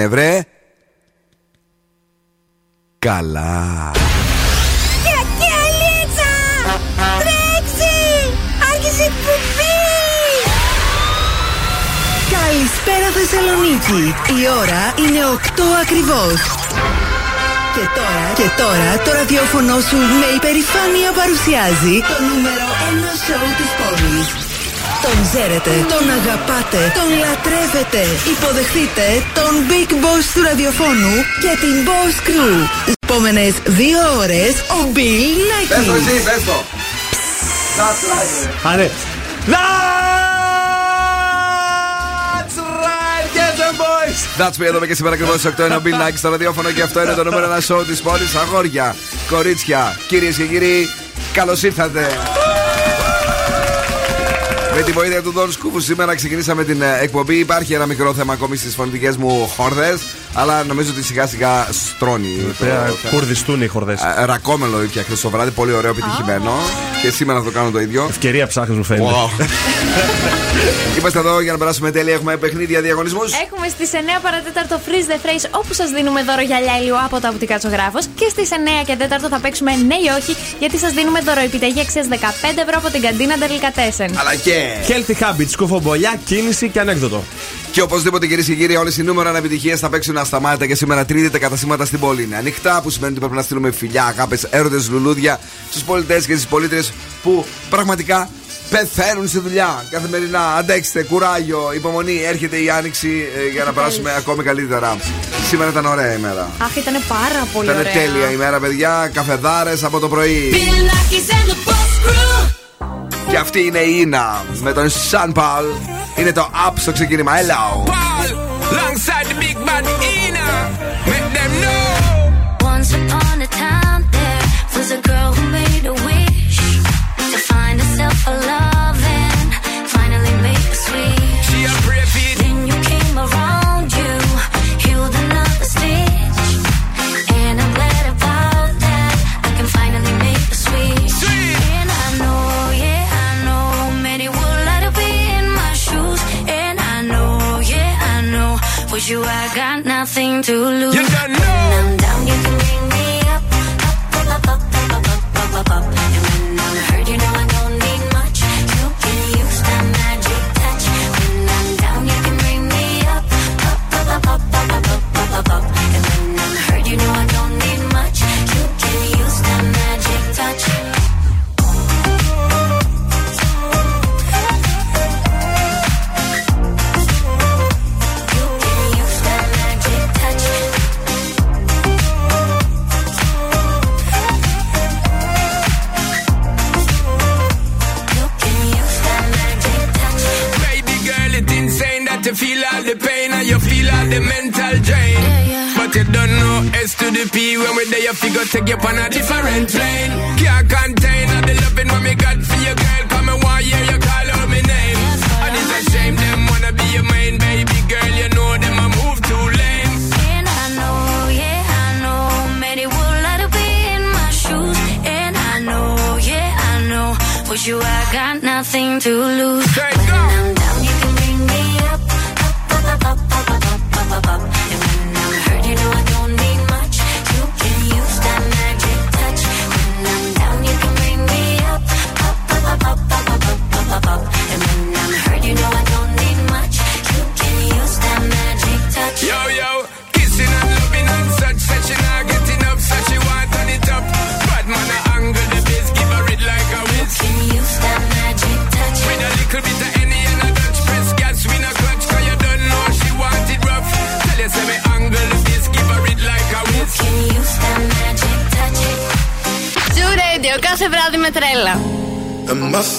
έγινε βρε. Καλά. Καλησπέρα Θεσσαλονίκη. Η ώρα είναι 8 ακριβώς. Και τώρα, και τώρα το ραδιόφωνο σου με υπερηφάνεια παρουσιάζει το νούμερο 1 σοου της πόλης. Τον ξέρετε, τον αγαπάτε, τον λατρεύετε. Υποδεχτείτε τον Big Boss του ραδιοφώνου και την Boss Crew. Επόμενες δύο ώρες ο Bill Nackis. Πες το εσύ, πες το. Άντε. That's me εδώ και σήμερα ακριβώς στις 8 είναι ο Bill Nackis στο ραδιόφωνο και αυτό είναι το νούμερο 1 show της πόλης. Αγόρια, κορίτσια, κυρίες και κύριοι, καλώς ήρθατε. Με τη βοήθεια του Δον Σκούφου σήμερα ξεκινήσαμε την ε, εκπομπή. Υπάρχει ένα μικρό θέμα ακόμη στις φωνητικές μου χόρδε. Αλλά νομίζω ότι σιγά σιγά στρώνει. Κουρδιστούν οι χορδές. Ρακόμελο πια χθες το βράδυ. Πολύ ωραίο, επιτυχημένο. Και σήμερα θα το κάνω το ίδιο. Ευκαιρία ψάχνεις μου φαίνεται. Είμαστε εδώ για να περάσουμε τέλεια. Έχουμε παιχνίδια διαγωνισμούς. Έχουμε στις 9 παρατέταρτο Freeze the Phrase όπου σας δίνουμε δώρο γυαλιά ηλιού από τα Βουτικά Τσογράφο. Και στις 9 και 4 θα παίξουμε ναι ή όχι γιατί σας δίνουμε δώρο επιταγή αξίας 15 ευρώ από την καντίνα Ντελικατέσεν. Αλλά και. Healthy habits, κουφομπολιά, κίνηση και ανέκδοτο. Και οπωσδήποτε κυρίες και κύριοι, όλες οι νούμερα επιτυχίες θα παίξουν ασταμάτητα και σήμερα τρίτη τα καταστήματα στην πόλη είναι ανοιχτά. Που σημαίνει ότι πρέπει να στείλουμε φιλιά, αγάπες, έρωτες, λουλούδια στους πολιτές και στις πολίτε που πραγματικά πεθαίνουν στη δουλειά καθημερινά. Αντέξτε, κουράγιο, υπομονή. Έρχεται η άνοιξη ε, για να περάσουμε ακόμη καλύτερα. Σήμερα ήταν ωραία ημέρα. Αχ, ήταν πάρα πολύ Ήταν ωραία. τέλεια ημέρα, παιδιά. Καφεδάρες από το πρωί. Και αυτή είναι η Ίνα με τον Σαν Παλ. Είναι το up στο ξεκίνημα. To lose. Yeah, yeah. But you don't know S to the P when we there, you figure take you on a different plane. Can't contain all the loving when me got for your girl. Come and one year you call out my name. And it's a shame them wanna be your main baby girl. You know them a move too lame. And I know, yeah, I know, many would like to be in my shoes. And I know, yeah, I know, with you I got nothing to lose. Go.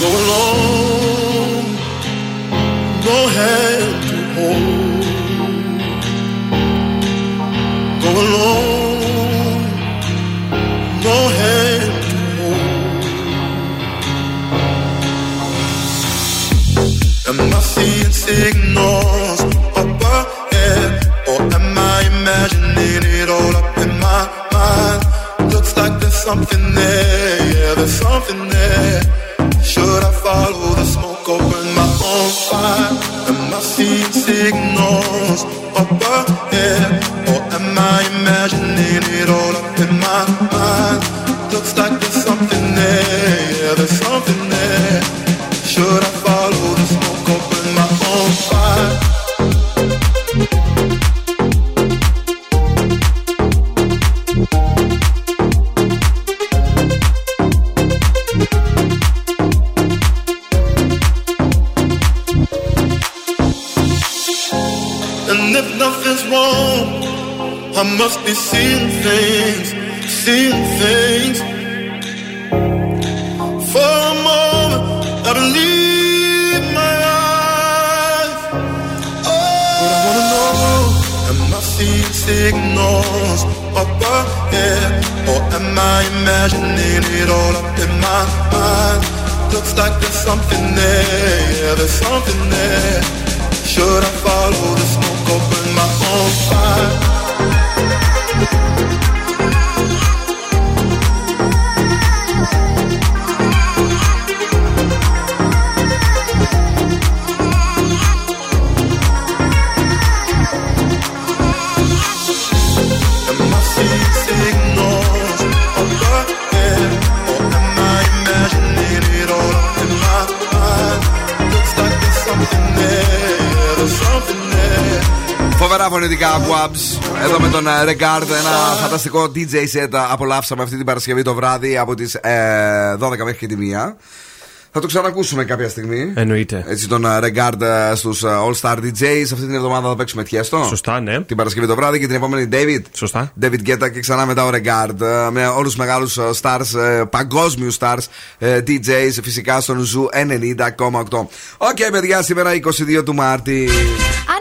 Go alone, go head to home. Go alone, go head to home. Am I seeing signals up ahead, or am I imagining it all up in my mind? Looks like there's something there, yeah, there's something there με τον ε, Regard, ένα φανταστικό DJ set ε, απολαύσαμε αυτή την Παρασκευή το βράδυ από τις 12 μέχρι και τη 1. Θα το ξανακούσουμε κάποια στιγμή. Εννοείται. Έτσι τον ε, Regard ε, στους All Star DJs. Αυτή την εβδομάδα θα παίξουμε Tiësto. Σωστά, ναι. Την Παρασκευή το βράδυ και την επόμενη David. Σωστά. David Guetta και ξανά μετά ο Regard. ε, Με όλους τους μεγάλους stars, ε, παγκόσμιους stars, ε, DJs φυσικά στον Ζoo 90,8. Οκ, παιδιά, σήμερα 22 του Μάρτη.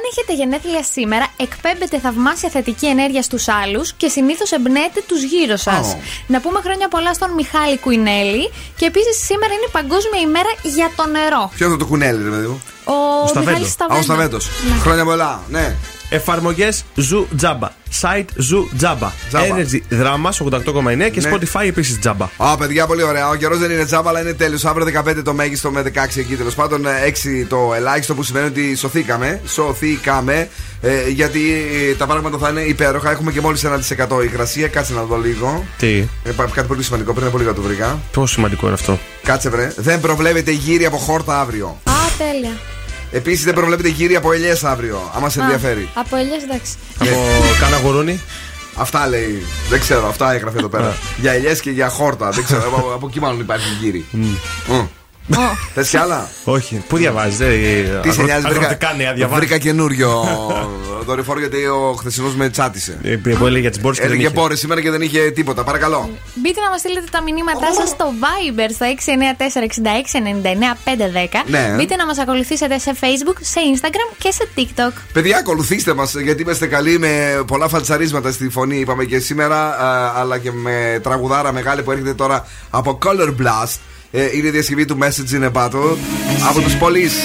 Αν έχετε γενέθλια σήμερα, εκπέμπετε θαυμάσια θετική ενέργεια στους άλλους και συνήθως εμπνέετε τους γύρω σας. Oh. Να πούμε χρόνια πολλά στον Μιχάλη Κουινέλη και επίσης σήμερα είναι η Παγκόσμια ημέρα για το νερό. Ποιο είναι το κουνέλι, ρε παιδί μου; Ο Stavento. Μιχάλης Α, ο Stavento. Stavento. Ναι. Χρόνια πολλά, ναι. Εφαρμογές Zoo Τζάμπα. Site Zoo Τζάμπα. Τζάμπα. Energy Drama 88,9 και Ναι. Spotify επίσης Τζάμπα. Α, παιδιά, πολύ ωραία. Ο καιρός δεν είναι τζάμπα, αλλά είναι τέλειος. Αύριο 15 το μέγιστο με 16 εκεί τέλος πάντων. 6 το ελάχιστο που σημαίνει ότι σωθήκαμε. Σωθήκαμε. Ε, γιατί ε, τα πράγματα θα είναι υπέροχα. Έχουμε και μόλις 1% υγρασία. Κάτσε να δω λίγο. Τι; Ε, πά- κάτι πολύ σημαντικό. Πριν από λίγο το βρήκα. Πόσο σημαντικό είναι αυτό; Κάτσε βρε. Δεν προβλέπεται γύρι από χόρτα αύριο. Α, τέλεια. Επίσης δεν προβλέπεται γύρι από ελιές αύριο. Άμα σε Α, ενδιαφέρει. Από ελιές, εντάξει. Ναι. Από κάνα γουρούνι. Αυτά λέει. Δεν ξέρω, αυτά έγραφε εδώ πέρα. για ελιές και για χόρτα. Δεν ξέρω. από, από εκεί μάλλον υπάρχει γύρι. Μμ. Θες κι άλλα; Όχι. Πού διαβάζεις. Τι σε νοιάζει, Αγροτικά νέα διαβάζει. βρήκα καινούριο δορυφόρο γιατί ο χθεσινό με τσάτισε. Ε, Που έλεγε για τις μπόρες και δεν Έλεγε είχε. πόρε σήμερα και δεν είχε τίποτα. Παρακαλώ. Μπείτε να μας στείλετε τα μηνύματά σας στο Viber στα 694-6699-510. Ναι. Μπείτε να μας ακολουθήσετε σε Facebook, σε Instagram και σε TikTok. Παιδιά, ακολουθήστε μας γιατί είμαστε καλοί με πολλά φαλτσαρίσματα στη φωνή. Είπαμε και σήμερα, α, αλλά και με τραγουδάρα μεγάλη που έρχεται τώρα από Color Blast. Ε, είναι η διασκευή του Message in a Battle από τους Police.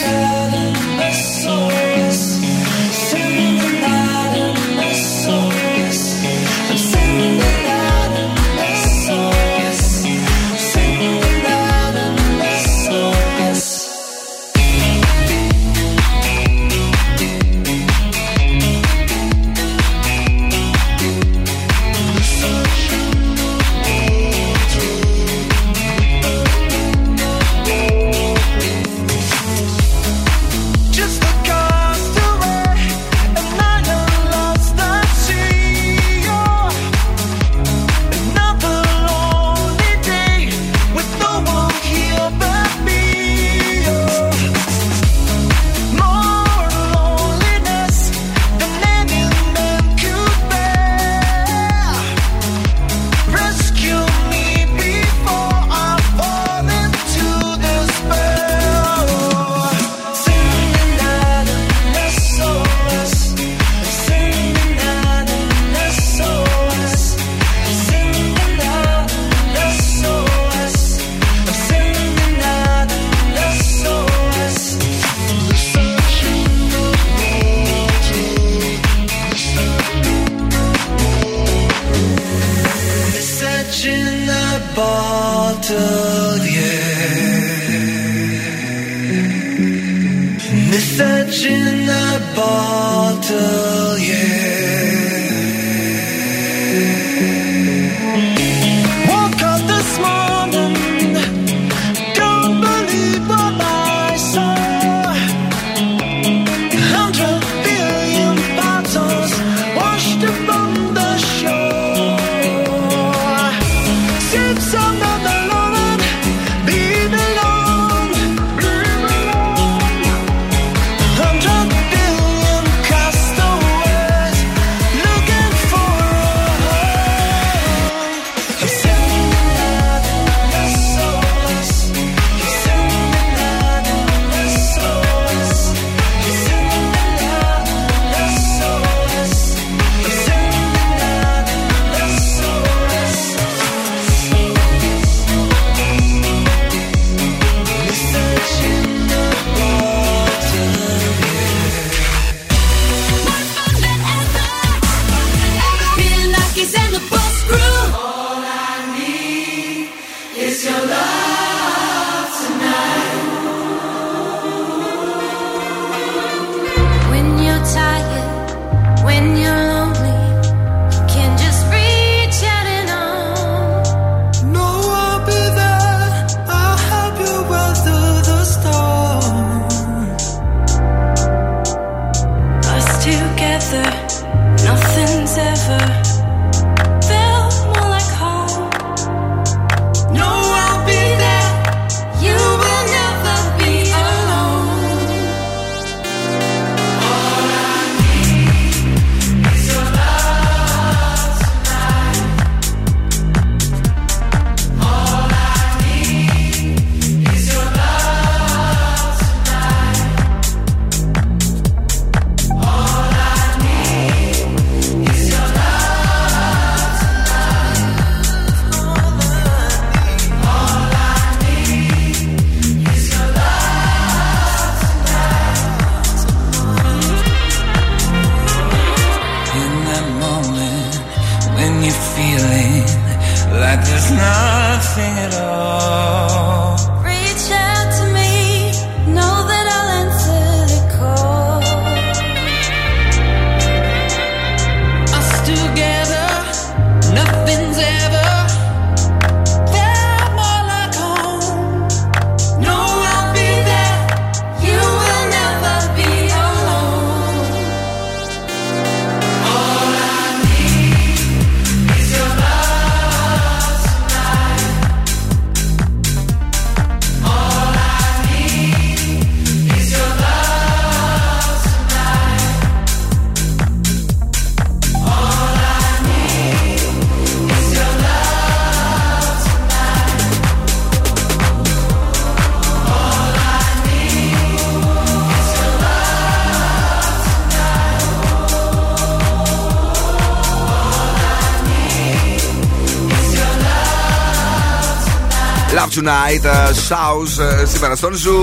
Tonight. Love Tonight, uh, South, uh, σήμερα στον Zoo.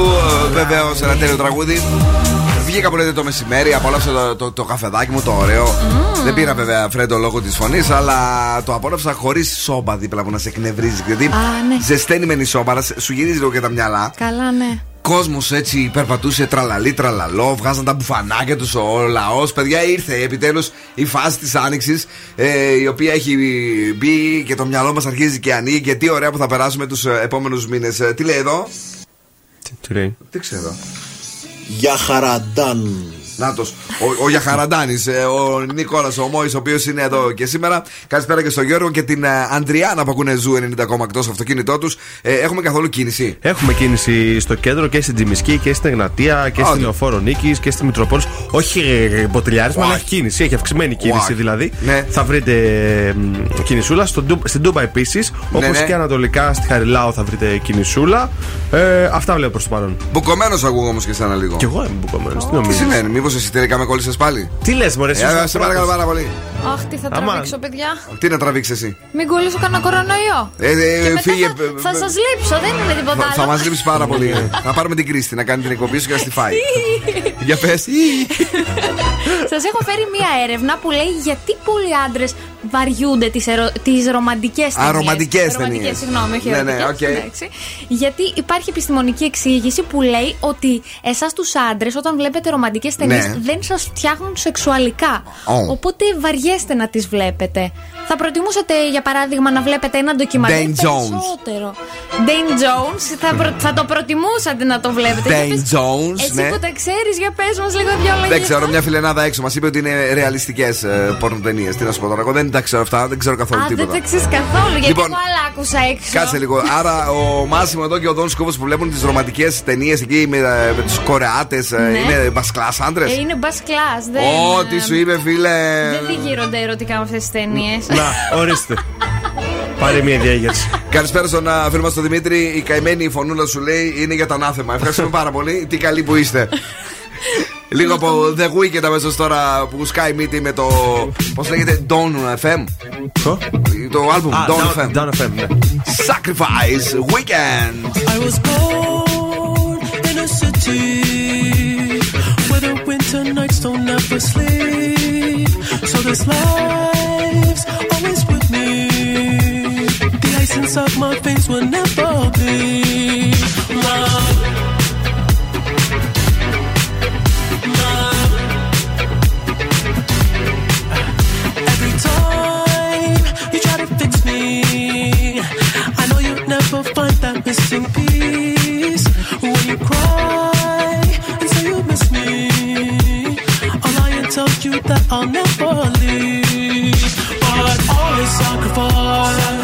Βεβαίως ένα τέλειο τραγούδι. Βγήκα που λέτε το μεσημέρι, απόλαυσα το, το, το καφεδάκι μου, το ωραίο. Δεν πήρα βέβαια φρέντο λόγω της φωνής, αλλά το απόλαυσα χωρίς σόμπα δίπλα που να σε εκνευρίζει. Γιατί Α, ναι. ζεσταίνει μεν η σόμπα, αλλά σου γυρίζει λίγο και τα μυαλά. Καλά, ναι. Κόσμος έτσι περπατούσε τραλαλή, τραλαλό, βγάζαν τα μπουφανάκια τους ο λαός. Παιδιά, ήρθε επιτέλους η φάση της άνοιξης, ε, η οποία έχει μπει και το μυαλό μας αρχίζει και ανοίγει. Και τι ωραία που θα περάσουμε τους επόμενους μήνες. τι λέει εδώ, Τι λέει; Δεν ξέρω. Για χαραντάν. Νάτος. Ο, ο Γιαχαραντάνης, ο Νίκολας, ο Μόης, ο οποίος είναι εδώ και σήμερα. Καλησπέρα και στον Γιώργο και την ε, Αντριάννα που ακούνε ζου 90 ακόμα εκτός αυτοκίνητό τους. Ε, έχουμε καθόλου κίνηση; Έχουμε κίνηση στο κέντρο και στην Τζιμισκή και στην Εγνατία και Άντε. στην Λεωφόρο Νίκης και στη Μητροπόλης. Όχι ε, μποτιλιάρισμα, αλλά Όχι. έχει κίνηση. Έχει αυξημένη κίνηση Όχι. δηλαδή. Ναι. Θα βρείτε ε, μ, κινησούλα. Στο, Ντου- στην Τούμπα επίσης. Όπως ναι. και ανατολικά στη Χαριλάου θα βρείτε κινησούλα. Ε, αυτά βλέπω προς το παρόν. Μπουκωμένος ακούω όμως και εσένα λίγο. Κι εγώ είμαι μπουκωμένος. Τι Τι νομίζει. σημαίνει, μήπως εσύ τελικά με κόλλησες πάλι; Τι λες, Μωρέ, εσύ Ε, ήσουν σε παρακαλώ πρώτος. πάρα πολύ. Αχ, τι θα Αμάν. τραβήξω, παιδιά. Τι να τραβήξεις εσύ; Μην κολλήσω κανένα κορονοϊό. Ε, ε, Και μετά φύγε. θα, θα σας λείψω, δεν είναι τίποτα Θα, άλλο. θα μας λείψει πάρα πολύ. θα πάρουμε την Κρίστη να κάνει την εκπομπή σου και να στη φάει. Για πες. Σας έχω φέρει μία έρευνα που λέει γιατί πολλοί άντρες βαριούνται τις ερο... τις ρομαντικές ταινίες. ρομαντικές ταινίες. Συγγνώμη, όχι Ναι, ναι, ερωτικές, οκ. εντάξει. Γιατί υπάρχει επιστημονική εξήγηση που λέει ότι εσάς τους άντρες, όταν βλέπετε ρομαντικές ταινίες, Ναι. δεν σας φτιάχνουν σεξουαλικά. Ω. Οπότε βαριέστε να τις βλέπετε. Θα προτιμούσατε, για παράδειγμα, να βλέπετε ένα ντοκιμαντέρ Dane Jones. περισσότερο. Dane Jones, θα, προ- θα το προτιμούσατε να το βλέπετε. Dane Για πες- Jones, Εσύ ναι. που τα ξέρεις, για πες μας λίγο δυο λόγια. Δεν ξέρω, μια φιλενάδα έξω μας είπε ότι είναι ρεαλιστικές ε, πορνοτενίες. Τι να σου πω τώρα, εγώ δεν τα ξέρω αυτά, δεν ξέρω καθόλου Α, δεν τίποτα. τα ξέρεις καθόλου, γιατί Λοιπόν, εγώ άλλα άκουσα έξω. Κάτσε λίγο. Άρα ο Μάσιμο εδώ και ο Δόν Σκούβο που βλέπουν τις ρομαντικές ταινίες εκεί με, ε, με τους Κορεάτες Ναι. είναι μπασκλά άντρες; Ε, είναι μπας class, δεν. Ό,τι σου είπε, φίλε. Δεν διγύρονται ερωτικά με αυτές τις ταινίες. Να, ορίστε. Πάρε μια διάγερση. Καλησπέρα στον α, φίλο μας τον Δημήτρη. Η καημένη φωνούλα σου λέει είναι για το ανάθεμα. Ευχαριστούμε πάρα πολύ. Τι καλοί που είστε. Λίγο από The Weekend αμέσω τώρα που σκάει μύτη με το. Πώ λέγεται, Don FM. Το? Το album Α, Don FM. Down FM, ναι. Sacrifice Weekend. I was born in a city where the winter nights don't ever sleep. So this life's always with me. The ice inside my veins will never bleed. Love. Love. Find that missing piece. When you cry and say you miss me, I'll lie and tell you that I'll never leave. But always sacrifice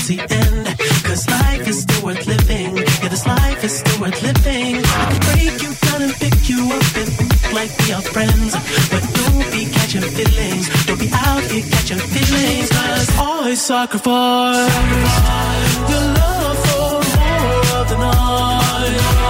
it's the end. Cause life is still worth living. Yeah, this life is still worth living. I can break you down and pick you up and like we are friends. But don't be catching feelings. Don't be out here catching feelings. Cause I sacrifice your love for more of the night.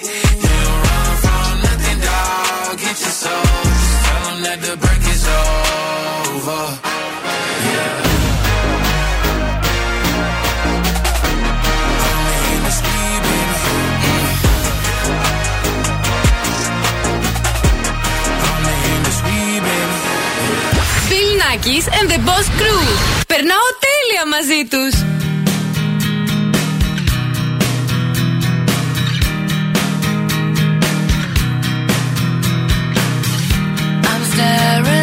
Bill Nackis and the Boss Crew. Περνάω τέλεια μαζί τους. I'm staring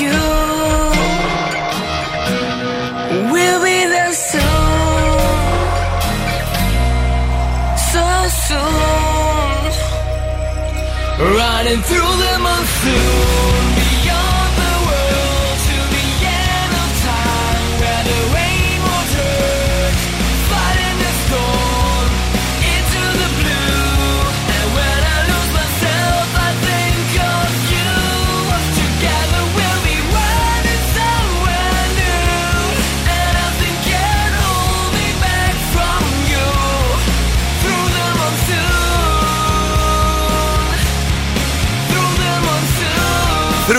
you. We'll be there soon. So soon. Running through the monsoon.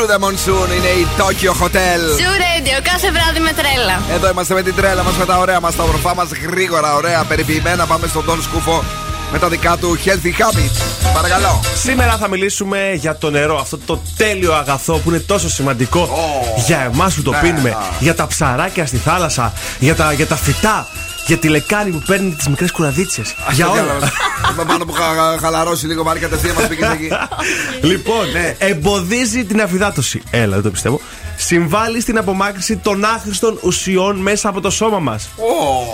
Through the Monsoon είναι η Tokyo Hotel. Σου Radio, κάθε βράδυ με τρέλα. Εδώ είμαστε με την τρέλα μας, με τα ωραία μας, τα ορφά μας, γρήγορα, ωραία, περιποιημένα. Πάμε στον Τον Σκούφο με τα δικά του Healthy Habits. Παρακαλώ. Σήμερα θα μιλήσουμε για το νερό, αυτό το τέλειο αγαθό που είναι τόσο σημαντικό για εμάς που το Ναι, πίνουμε, ναι. για τα ψαράκια στη θάλασσα, για τα, για τα φυτά, για τη λεκάνη που παίρνει τις μικρές κουραδίτσες. Για όλα. Με πάνω που χα- χαλαρώσει λίγο, πάρει κατευθείαν μας πήγε εκεί. Λοιπόν, εμποδίζει την αφυδάτωση. Έλα, δεν το πιστεύω. Συμβάλλει στην απομάκρυνση των άχρηστων ουσιών μέσα από το σώμα μας.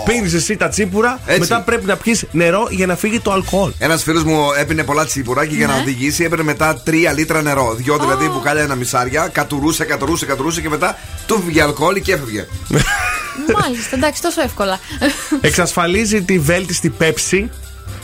Πίνεις εσύ τα τσίπουρα, Έτσι. μετά πρέπει να πιεις νερό για να φύγει το αλκοόλ. Ένας φίλος μου έπινε πολλά τσίπουρα και για να Ναι. οδηγήσει έπαιρνε μετά 3 λίτρα νερό. Δυο δηλαδή μπουκάλια ένα μισάρια, κατουρούσε, κατουρούσε, κατουρούσε και μετά του βγήκε αλκοόλ και έφευγε. Μάλιστα, εντάξει, τόσο εύκολα. Εξασφαλίζει τη βέλτιστη πέψη.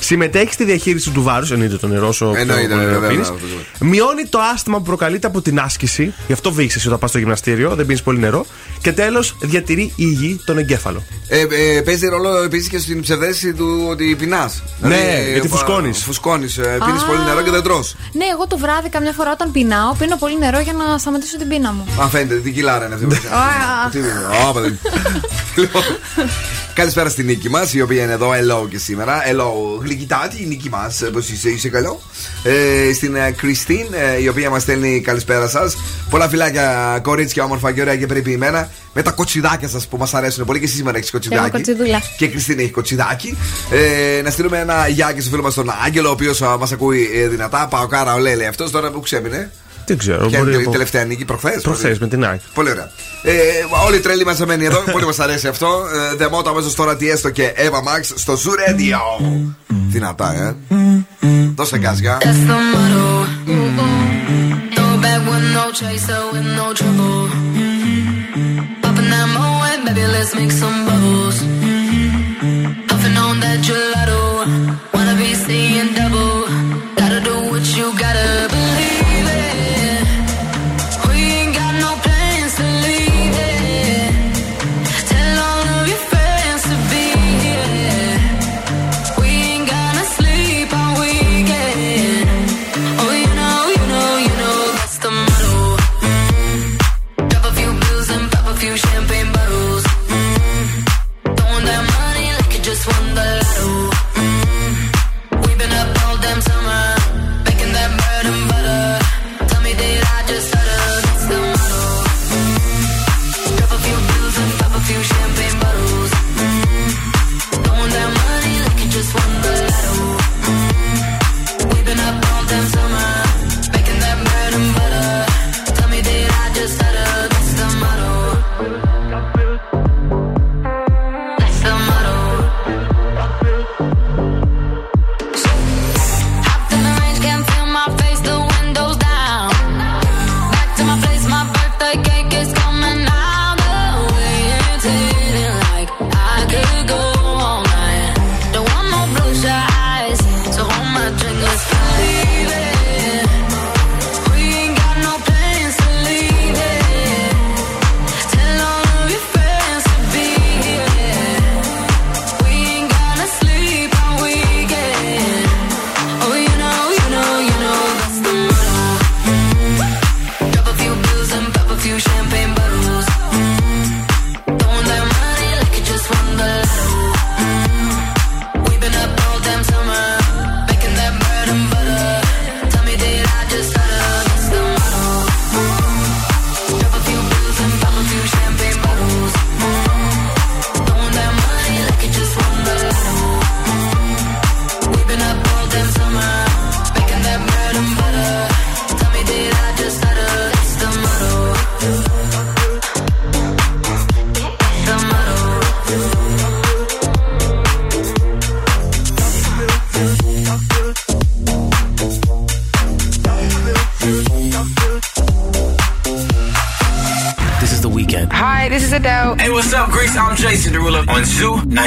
Συμμετέχει στη διαχείριση του βάρους, εννοείται το νερό σου. Εννοείται, πιο πολύ βέβαια, νερό πίνεις. βέβαια. Μειώνει το άσθημα που προκαλείται από την άσκηση. Γι' αυτό βήξει όταν πας στο γυμναστήριο, δεν πίνεις πολύ νερό. Και τέλος, διατηρεί υγιή τον εγκέφαλο. Ε, ε, παίζει ρόλο επίσης και στην ψευδέστηση του ότι πεινάς. Ναι, γιατί φουσκώνεις. Φουσκώνεις. Πίνεις Α. πολύ νερό και δεν τρώ. ναι, εγώ το βράδυ καμιά φορά όταν πεινάω, πίνω πολύ νερό για να σταματήσω την πείνα μου. Αν φαίνεται, τι κιλάρα είναι αυτή. Α. Τι είναι, α, παιδί. Λοιπόν, Καλησπέρα στην νίκη μας, η οποία είναι εδώ. Hello και σήμερα. Hello, γλυκητάτη η νίκη μας. Πώς είσαι, είσαι καλό. Ε, στην ε, Κριστίν, ε, η οποία μας στέλνει καλησπέρα σας. Πολλά φιλάκια, κορίτσια, όμορφα και ωραία και περιποιημένα. Με τα κοτσιδάκια σας που μας αρέσουν πολύ και εσύ σήμερα έχεις Έχω κοτσιδάκι. κοτσιδούλα. Και η Κριστίν έχει κοτσιδάκι. Ε, να στείλουμε ένα γεια και στο φίλο μας τον Άγγελο, ο οποίος μας ακούει ε, δυνατά. Πάω κάρα, ολέ, λέει αυτός τώρα που ξέμεινε. Δεν ξέρω. Ποια μπορεί είναι η από- τελευταία νίκη, προχθές. Προχθές με την ΑΕΚ. Πολύ ωραία. Ε, όλοι οι τρελοί μαζεμένοι εδώ. Πολύ μας αρέσει αυτό. Ε, Δεμότα αμέσως τώρα τι έστω και Eva Max στο Zoo Radio. Δυνατά, ε. Δώσε γκάζια. That's the motto. Throw back with no chaser, with no trouble. Popping that moe, baby, let's make some bubbles. Puffing on that gelato.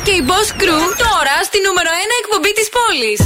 Και η Boss Crew τώρα στη νούμερο 1 εκπομπή της πόλης.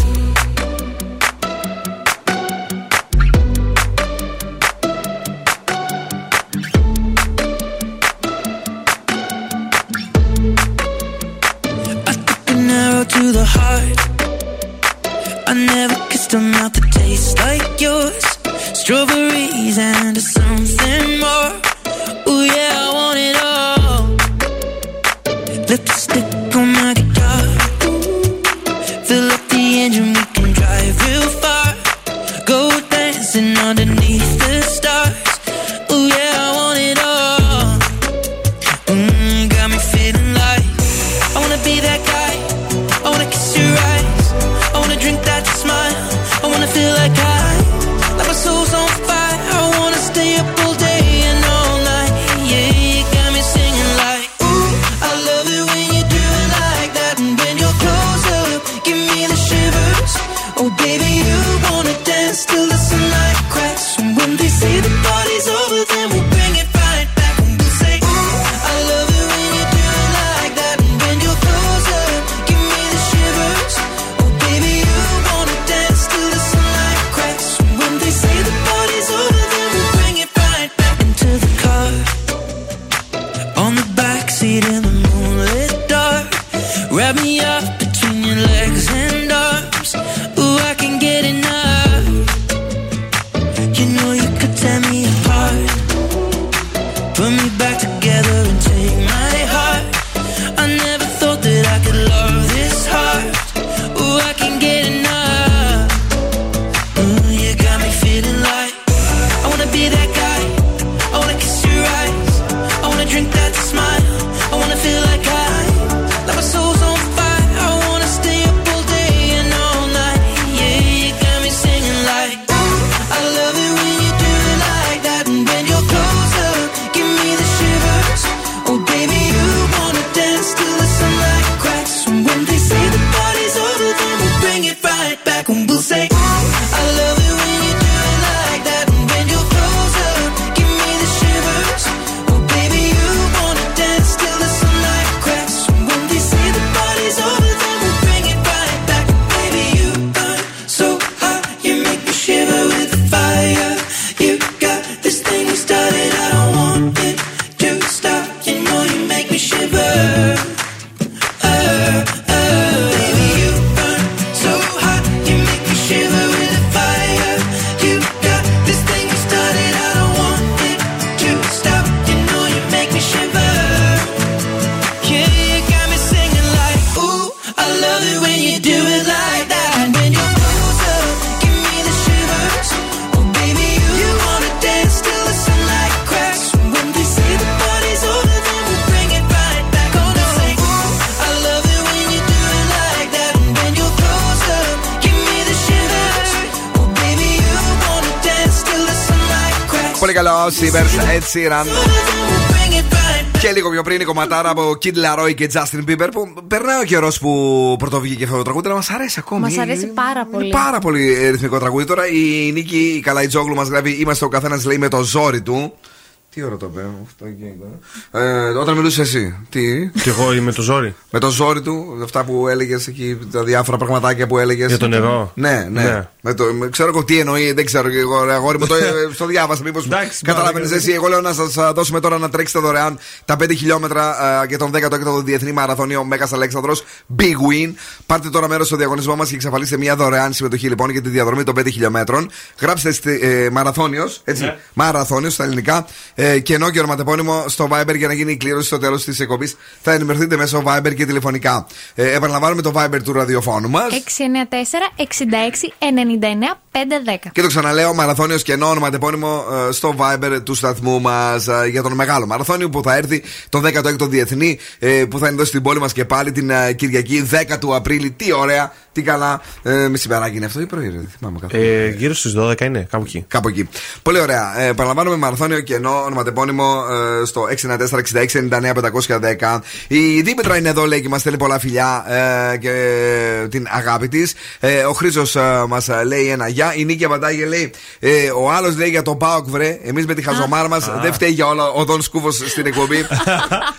Καλό, Sivers, Ed Sheeran. Bring it right Και λίγο πιο πριν η κομματάρα από Kid Laroi και Justin Bieber που περνάει ο καιρός που πρωτοβγήκε αυτό το τραγούδι, αλλά μας αρέσει ακόμη. Μας αρέσει πάρα πολύ. Πάρα πολύ ε, ρυθμικό τραγούδι. Τώρα η Νίκη η Καλαϊτζόγλου μας γράφει: Είμαστε ο καθένας λέει με το ζόρι του. Τι ώρα το πέω, αυτό εκεί ήταν. Ε, όταν μιλούσες εσύ, τι; Κι εγώ είμαι το ζόρι. Με το ζόρι του, αυτά που έλεγες εκεί, τα διάφορα πραγματάκια που έλεγες. Για το νερό. Ναι, ναι. Ναι. Με το, με- ξέρω εγώ τι εννοεί, δεν ξέρω και εγώ, ρε αγόρι μου, το, ε, στο διάβασα. Μήπως καταλάβαινες μπράβο, εσύ. Εγώ λέω να σας δώσουμε τώρα να τρέξετε δωρεάν τα 5 χιλιόμετρα ε, για τον 16ο Διεθνή Μαραθώνιο Μέγας Αλέξανδρος Big Win. Πάρτε τώρα μέρος στο διαγωνισμό μας και εξαφαλίστε μια δωρεάν συμμετοχή λοιπόν για τη διαδρομή των 5 χιλιόμετρων. Γράψτε στη, ε, μαραθώνιος, έτσι. Ναι. Μαραθώνιος στα ελληνικά. Ε, κενό και ονοματεπώνυμο στο Viber για να γίνει η κλήρωση στο τέλος της εκπομπής. Θα ενημερωθείτε μέσω Viber και τηλεφωνικά. Ε, επαναλαμβάνουμε το Viber του ραδιοφώνου μας. 694-66-99-510. Και το ξαναλέω, μαραθώνιος κενό ονοματεπώνυμο ε, στο Viber του σταθμού μας για τον μεγάλο μαραθώνιο που θα έρθει τον 16ο Διεθνή ε, που θα είναι εδώ στην πόλη μας και πάλι την ε, Κυριακή 10 του Απρίλη. Τι ωραία, τι καλά. Ε, μεσημεράκι είναι αυτό ή πρωί, ρε, δεν θυμάμαι καθόλου. Ε, γύρω στις 12 είναι, κάπου εκεί. Κάπου εκεί. Πολύ ωραία. Ε, παραλαμβάνουμε μαραθώνιο κενό ονοματεπώνυμο ε, στο 694-6699-510. Η Δήμητρα είναι εδώ, λέει και μας στέλνει πολλά φιλιά ε, και την αγάπη της. Ε, ο Χρήσο ε, μας λέει ένα γεια. Η Νίκη απαντάει και λέει: ε, Ο άλλος λέει για τον Πάοκ, βρε. Εμείς με τη χαζομάρα μας δεν φταίει για όλα ο Δον Σκούφο στην εκπομπή.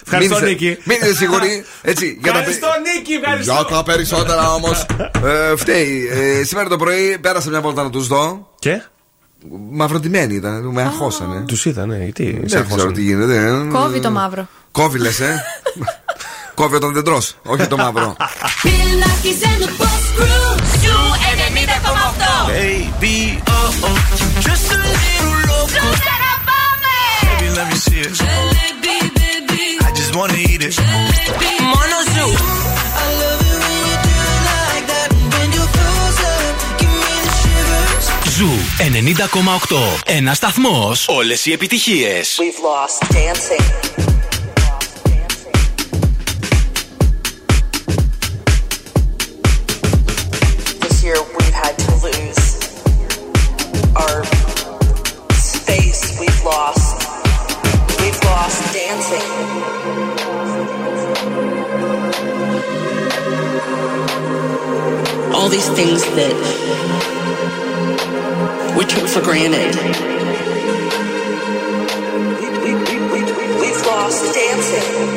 Ευχαριστώ, Μην είστε- Νίκη. Μην είστε σίγουροι. Έτσι, για τα πε- Ευχαριστώ, Νίκη, ευχαριστώ. για τα περισσότερα όμως. Ε, φταίει. Ε, σήμερα το πρωί πέρασα μια βόλτα να τους δω. Και; Μαυροτημένοι ήταν, με αγχώσανε. Τους είδα, ναι, γιατί. σε Δεν ξέρω αγχώσανε; τι γίνεται. ε. Κόβει το μαύρο. Κόβει λες, ε. Κόβει όταν δεν τρως, όχι το μαύρο. Bill Nackis and the Boss Crew. Ζου 90,8. Baby, oh oh, just a little loco. Baby, let me see it. Jalebi, baby. I just wanna eat it. Mono Zoo. I love Ζου 90,8. Ένα σταθμό. Όλε οι επιτυχίε. We've lost dancing. This year we've had to lose our space. We've lost. We've lost dancing. All these things that we took for granted. We, we, we, we, we- we've lost dancing.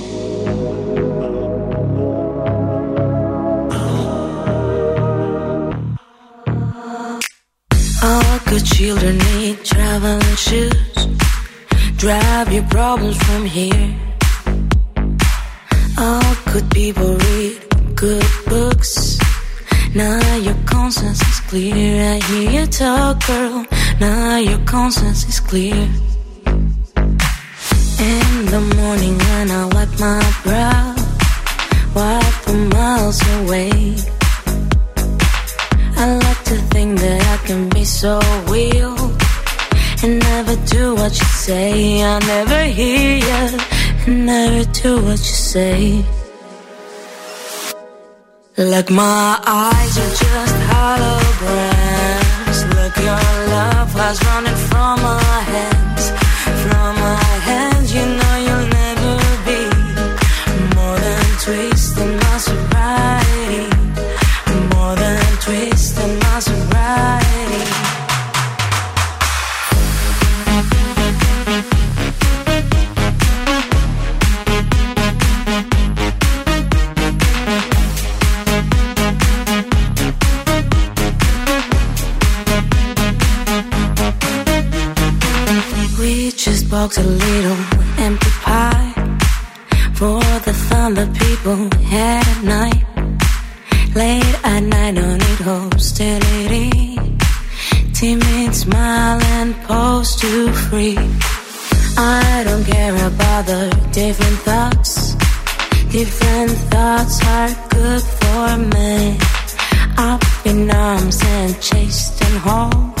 And never do what you say. I never hear you and never do what you say. Like my eyes are just holograms. Look, your love was running from my box a little empty pie for the fun that people had at night. Late at night, don't need hostility. Timid smile and pose to free. I don't care about the different thoughts. Different thoughts are good for me. Up in arms and chased and home.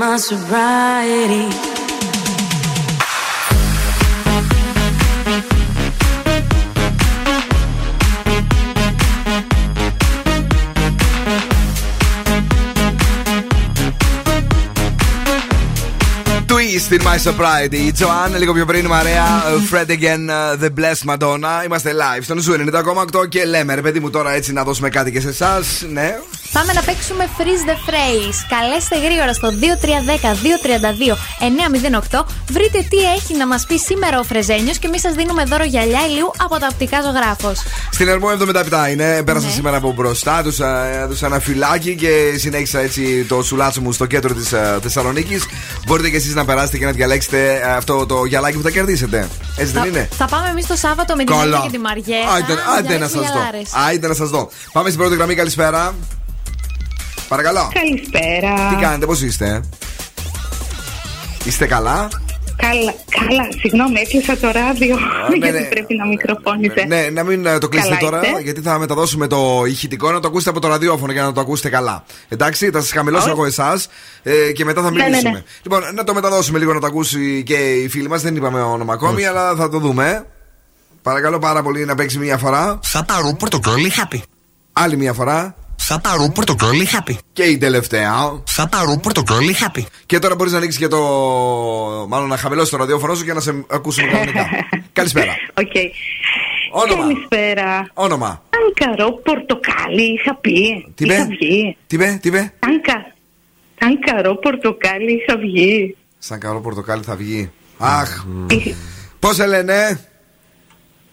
my sobriety. Twist in my sobriety. Η Joanne, λίγο πιο πριν η Marea. Fred again, uh, the blessed Madonna. Είμαστε live στον Zoo 90,8 και λέμε ρε παιδί μου τώρα έτσι να δώσουμε κάτι και σε εσάς. Ναι. Πάμε να παίξουμε freeze the phrase. Καλέστε γρήγορα στο 2310-232-908. Βρείτε τι έχει να μας πει σήμερα ο Φρεζένιος και εμείς σας δίνουμε δώρο γυαλιά ηλίου από τα οπτικά ζωγράφος. Στην Ερμό 77 είναι. Πέρασα Ναι. σήμερα από μπροστά, τους έδωσα ένα φυλάκι και συνέχισα έτσι το σουλάτσο μου στο κέντρο της Θεσσαλονίκης. Μπορείτε και εσείς να περάσετε και να διαλέξετε ε, αυτό το γυαλάκι που θα κερδίσετε. Έτσι δεν Θα, είναι; θα πάμε εμείς το Σάββατο με την Καλά. Εύη και τη Μαριέτα. Άιντε, άιντε να σας δω. γυαλάρες. Άιντε να σας δω. Πάμε στην πρώτη γραμμή, καλησπέρα. Παρακαλώ. Καλησπέρα. Τι κάνετε, πώς είστε; Είστε καλά; Καλά, καλά. Συγγνώμη, έκλεισα το ράδιο ναι, γιατί ναι. πρέπει να μικροφώνησε. Ναι, να μην ε, το κλείσετε Καλά τώρα, είστε; γιατί θα μεταδώσουμε το ηχητικό να το ακούσετε από το ραδιόφωνο για να το ακούσετε καλά. Εντάξει, θα σας χαμηλώσω Όχι. εγώ εσάς ε, και μετά θα Ναι, ναι, μιλήσουμε. ναι. Λοιπόν, να το μεταδώσουμε λίγο να το ακούσει και η φίλη μας. Δεν είπαμε όνομα ακόμη, αλλά θα το δούμε. Παρακαλώ πάρα πολύ να παίξει μία φορά. Θα πάρω πορτοκάλι χάπι. Άλλη μία φορά. Θα πάρω πορτοκάλι χάπι. Και η τελευταία. Θα πάρω πορτοκάλι χάπι. Και τώρα μπορείς να ανοίξεις και το. Μάλλον να χαμηλώσεις το ραδιόφωνο σου και να σε ακούσουμε κανονικά. Καλησπέρα. Οκ. Όνομα. Καλησπέρα. Όνομα. Τάνκαρο πορτοκάλι είχα πει. Τι είχα είπε; βγει; Τι είπε, τι είπε. Τάνκα. Τάνκαρο πορτοκάλι είχα βγει. Σαν καλό πορτοκάλι θα βγει. Αχ. Πώς σε λένε;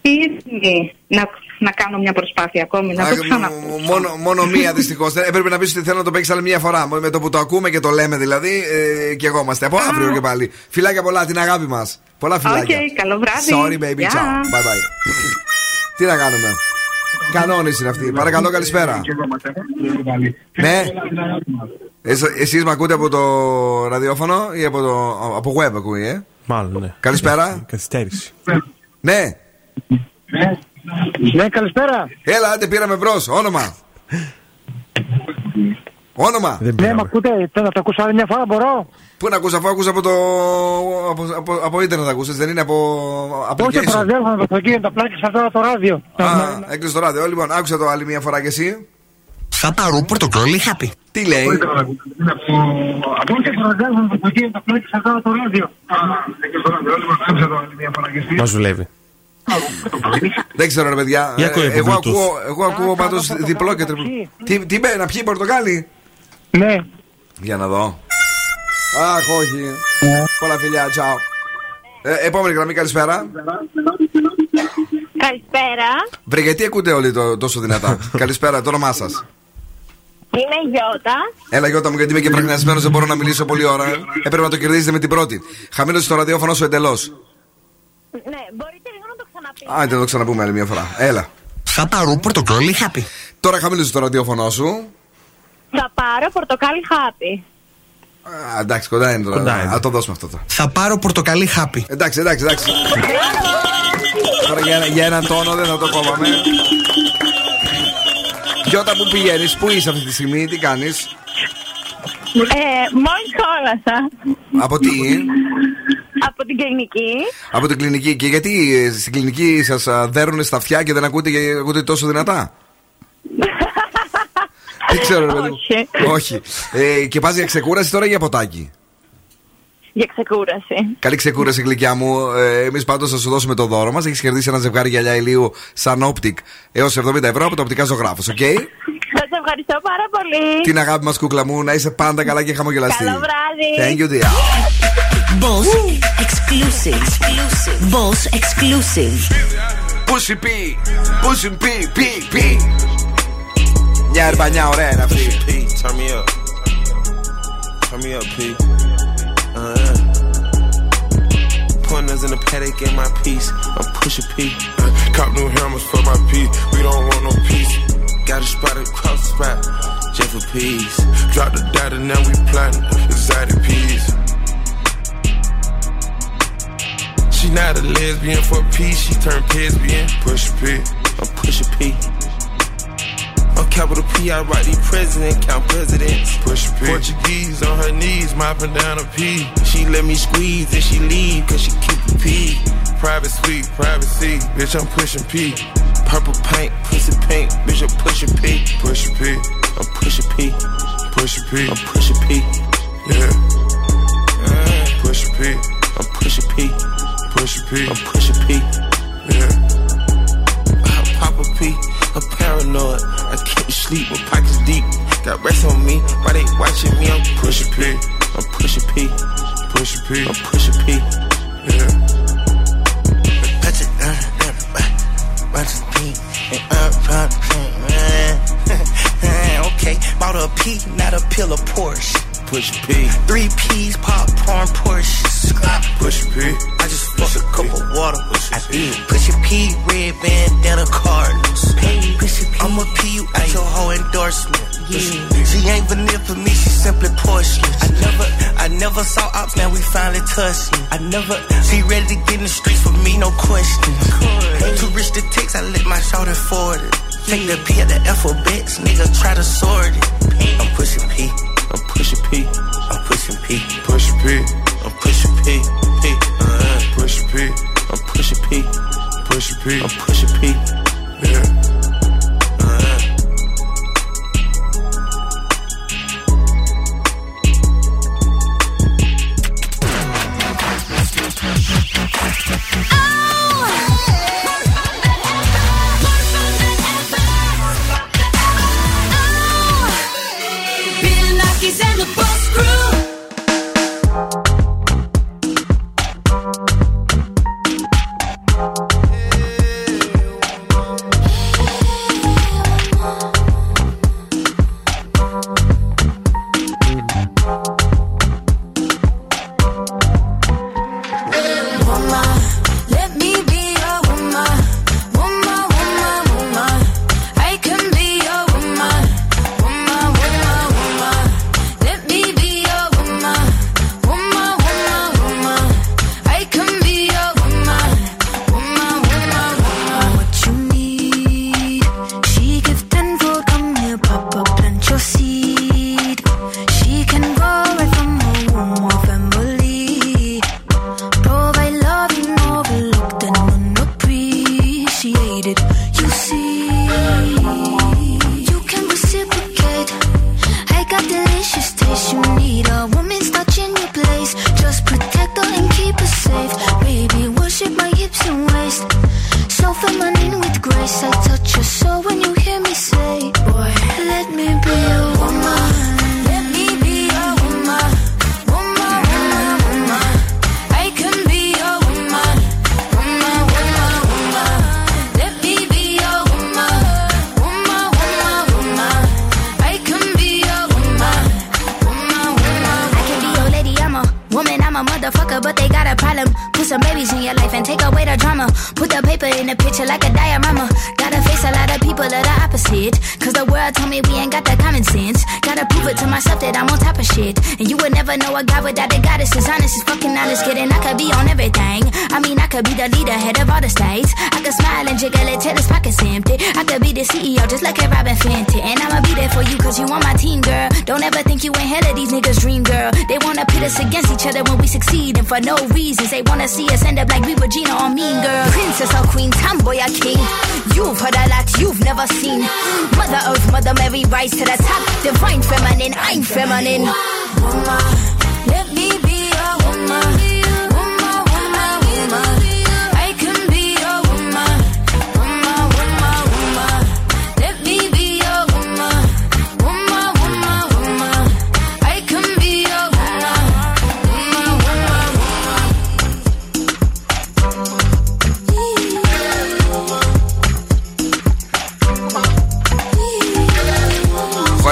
Ήρθε να, να κάνω μια προσπάθεια ακόμη, να Α, το μ- ξαναπώ. μόνο, μόνο μία δυστυχώς. Έπρεπε να πεις ότι θέλω να το παίξεις άλλη μία φορά. Με το που το ακούμε και το λέμε δηλαδή, ε, και εγώ είμαστε. Από αύριο και πάλι. Φιλάκια πολλά, την αγάπη μας. Πολλά φιλάκια. Οκ, καλό βράδυ. Sorry, baby. Γεια. Ciao. Bye bye. Τι να κάνουμε; Κανόνες είναι αυτοί. Παρακαλώ, καλησπέρα. Ναι. Εσείς με ακούτε από το ραδιόφωνο ή από, το, από web ακούει, ε; Μάλλον, ναι. Καλησπέρα. Καθυστέρηση. Ναι. Ναι, καλησπέρα. Έλα, άντε πήραμε μπρος. Όνομα. Όνομα. Ναι, με ακούτε, θέλω να το ακούσω άλλη μια φορά, μπορώ; Πού να ακούσα, αφού ακούσα από το. από, από, από ίντερνετ ακούσα, δεν είναι από. Όχι, application. το ραδιόφωνο, το εκεί, το πλάκι σε αυτό το ράδιο. Α, έκλεισε το ράδιο. Λοιπόν, άκουσα το άλλη μια φορά κι εσύ. Θα πάρω πορτοκάλι χάπι. Τι λέει; Όχι, το ραδιόφωνο, το εκεί, το πλάκι σε αυτό το ράδιο. Μας δουλεύει. Δεν ξέρω, ρε παιδιά. Για ακούει Ε, από εγώ, Bluetooth. ακούω, εγώ ακούω πάντως διπλό και τριπλό. Τι, τι είπε, να πιει πορτοκάλι; Ναι. Για να δω. Αχ, όχι. Πολλά φιλιά, τσαο. Ε, επόμενη γραμμή, καλησπέρα. Καλησπέρα. Βρε, γιατί ακούτε όλοι το, τόσο δυνατά; καλησπέρα, το όνομά σας. Είμαι η Γιώτα. Έλα, Γιώτα μου, γιατί είμαι και πραγνιασμένο, δεν μπορώ να μιλήσω πολλή ώρα. Έπρεπε να το κερδίσετε με την πρώτη. Χαμήλωσε το ραδιόφωνο σου εντελώς. Ναι, μπορείτε Άντε να το ξαναπούμε άλλη μια φορά. Έλα. Θα πάρω πορτοκάλι χάπι. Τώρα χαμήλωσε το ραδιόφωνο σου. Θα πάρω πορτοκάλι χάπι. Α, εντάξει, κοντά είναι τώρα. Κοντά είναι. Α το δώσουμε αυτό. τώρα. Θα πάρω πορτοκάλι χάπι. Εντάξει, εντάξει, εντάξει. Τώρα για, ένα- για έναν τόνο δεν θα το κόβαμε. Γιώτα, πού πηγαίνεις, πού είσαι αυτή τη στιγμή, τι κάνεις; Ε, μόλις χώρασα Από τι, από την κλινική. από την κλινική. Και γιατί ε, στην κλινική σας δέρουν στα αυτιά και δεν ακούτε, και ακούτε τόσο δυνατά; Τι ξέρω, ρε παιδί μου. Όχι. Ε, και πας για ξεκούραση τώρα ή για ποτάκι; Για ξεκούραση. Καλή ξεκούραση, γλυκιά μου. Ε, Εμείς πάντως θα σου δώσουμε το δώρο μας. Έχεις κερδίσει ένα ζευγάρι γυαλιά ηλίου Sun Optic έως 70 ευρώ από το οπτικά Ζωγράφος, οκ; Σας ευχαριστώ πάρα πολύ. Την αγάπη μας, κούκλα μου, να είσαι πάντα καλά και χαμογελαστή. Καλό βράδυ. Thank you, dear. Boss exclusive. Boss exclusive. Pussy P, Pussy P, P, P. Μια ερμπανιά ωραία είναι αυτή. Turn me up. Turn me up, P. Uh, Pointers in the paddock in my piece. I'm pushing P. Uh, cop new hammers for my P. We don't want no peace. Got a spot across the spot. Just for peace. Drop the dot and now we plotting. Exotic peas. She not a lesbian for peace. She turned lesbian. Push P. I'm pushing P. On capital P, I write these president, count presidents. Push P. Portuguese on her knees, mopping down a P. She let me squeeze and she leave, cause she keep a P. Private suite, privacy, bitch, I'm pushing P. Purple paint, pussy pink, bitch, I'm pushing P. Pushing P. I'm pushing P. Pushing P. I'm pushing P. Yeah. Uh, Pushing P. I'm pushing P. Pushing P. I'm pushing P. Yeah. I pop a P. I'm paranoid. I can't sleep. My pockets deep. Got rest on me. Why they watching me, I'm pushing P. I'm pushing P. Pushing P. I'm pushing P. Yeah. Touch it, uh, watch it P. And up, uh, okay, bought a P, not a pill of Porsche. Push P. Three P's, popcorn, Porsche. Push P. I just fucked a cup of water. I did. Push a P, red bandana Cardinals. Push a P. I'm a P, you out your whole endorsement. Yeah. She ain't vanilla for me, she simply porcelain. I never, I never saw ops, now we finally touched. I never, she ready to get in the streets for me, no question. Too rich to text, I let my shoulder forward it. Take the P at the alphabets, nigga try to sort it. I'm pushing P, I'm pushing P, I'm pushing P, pushing P, peace.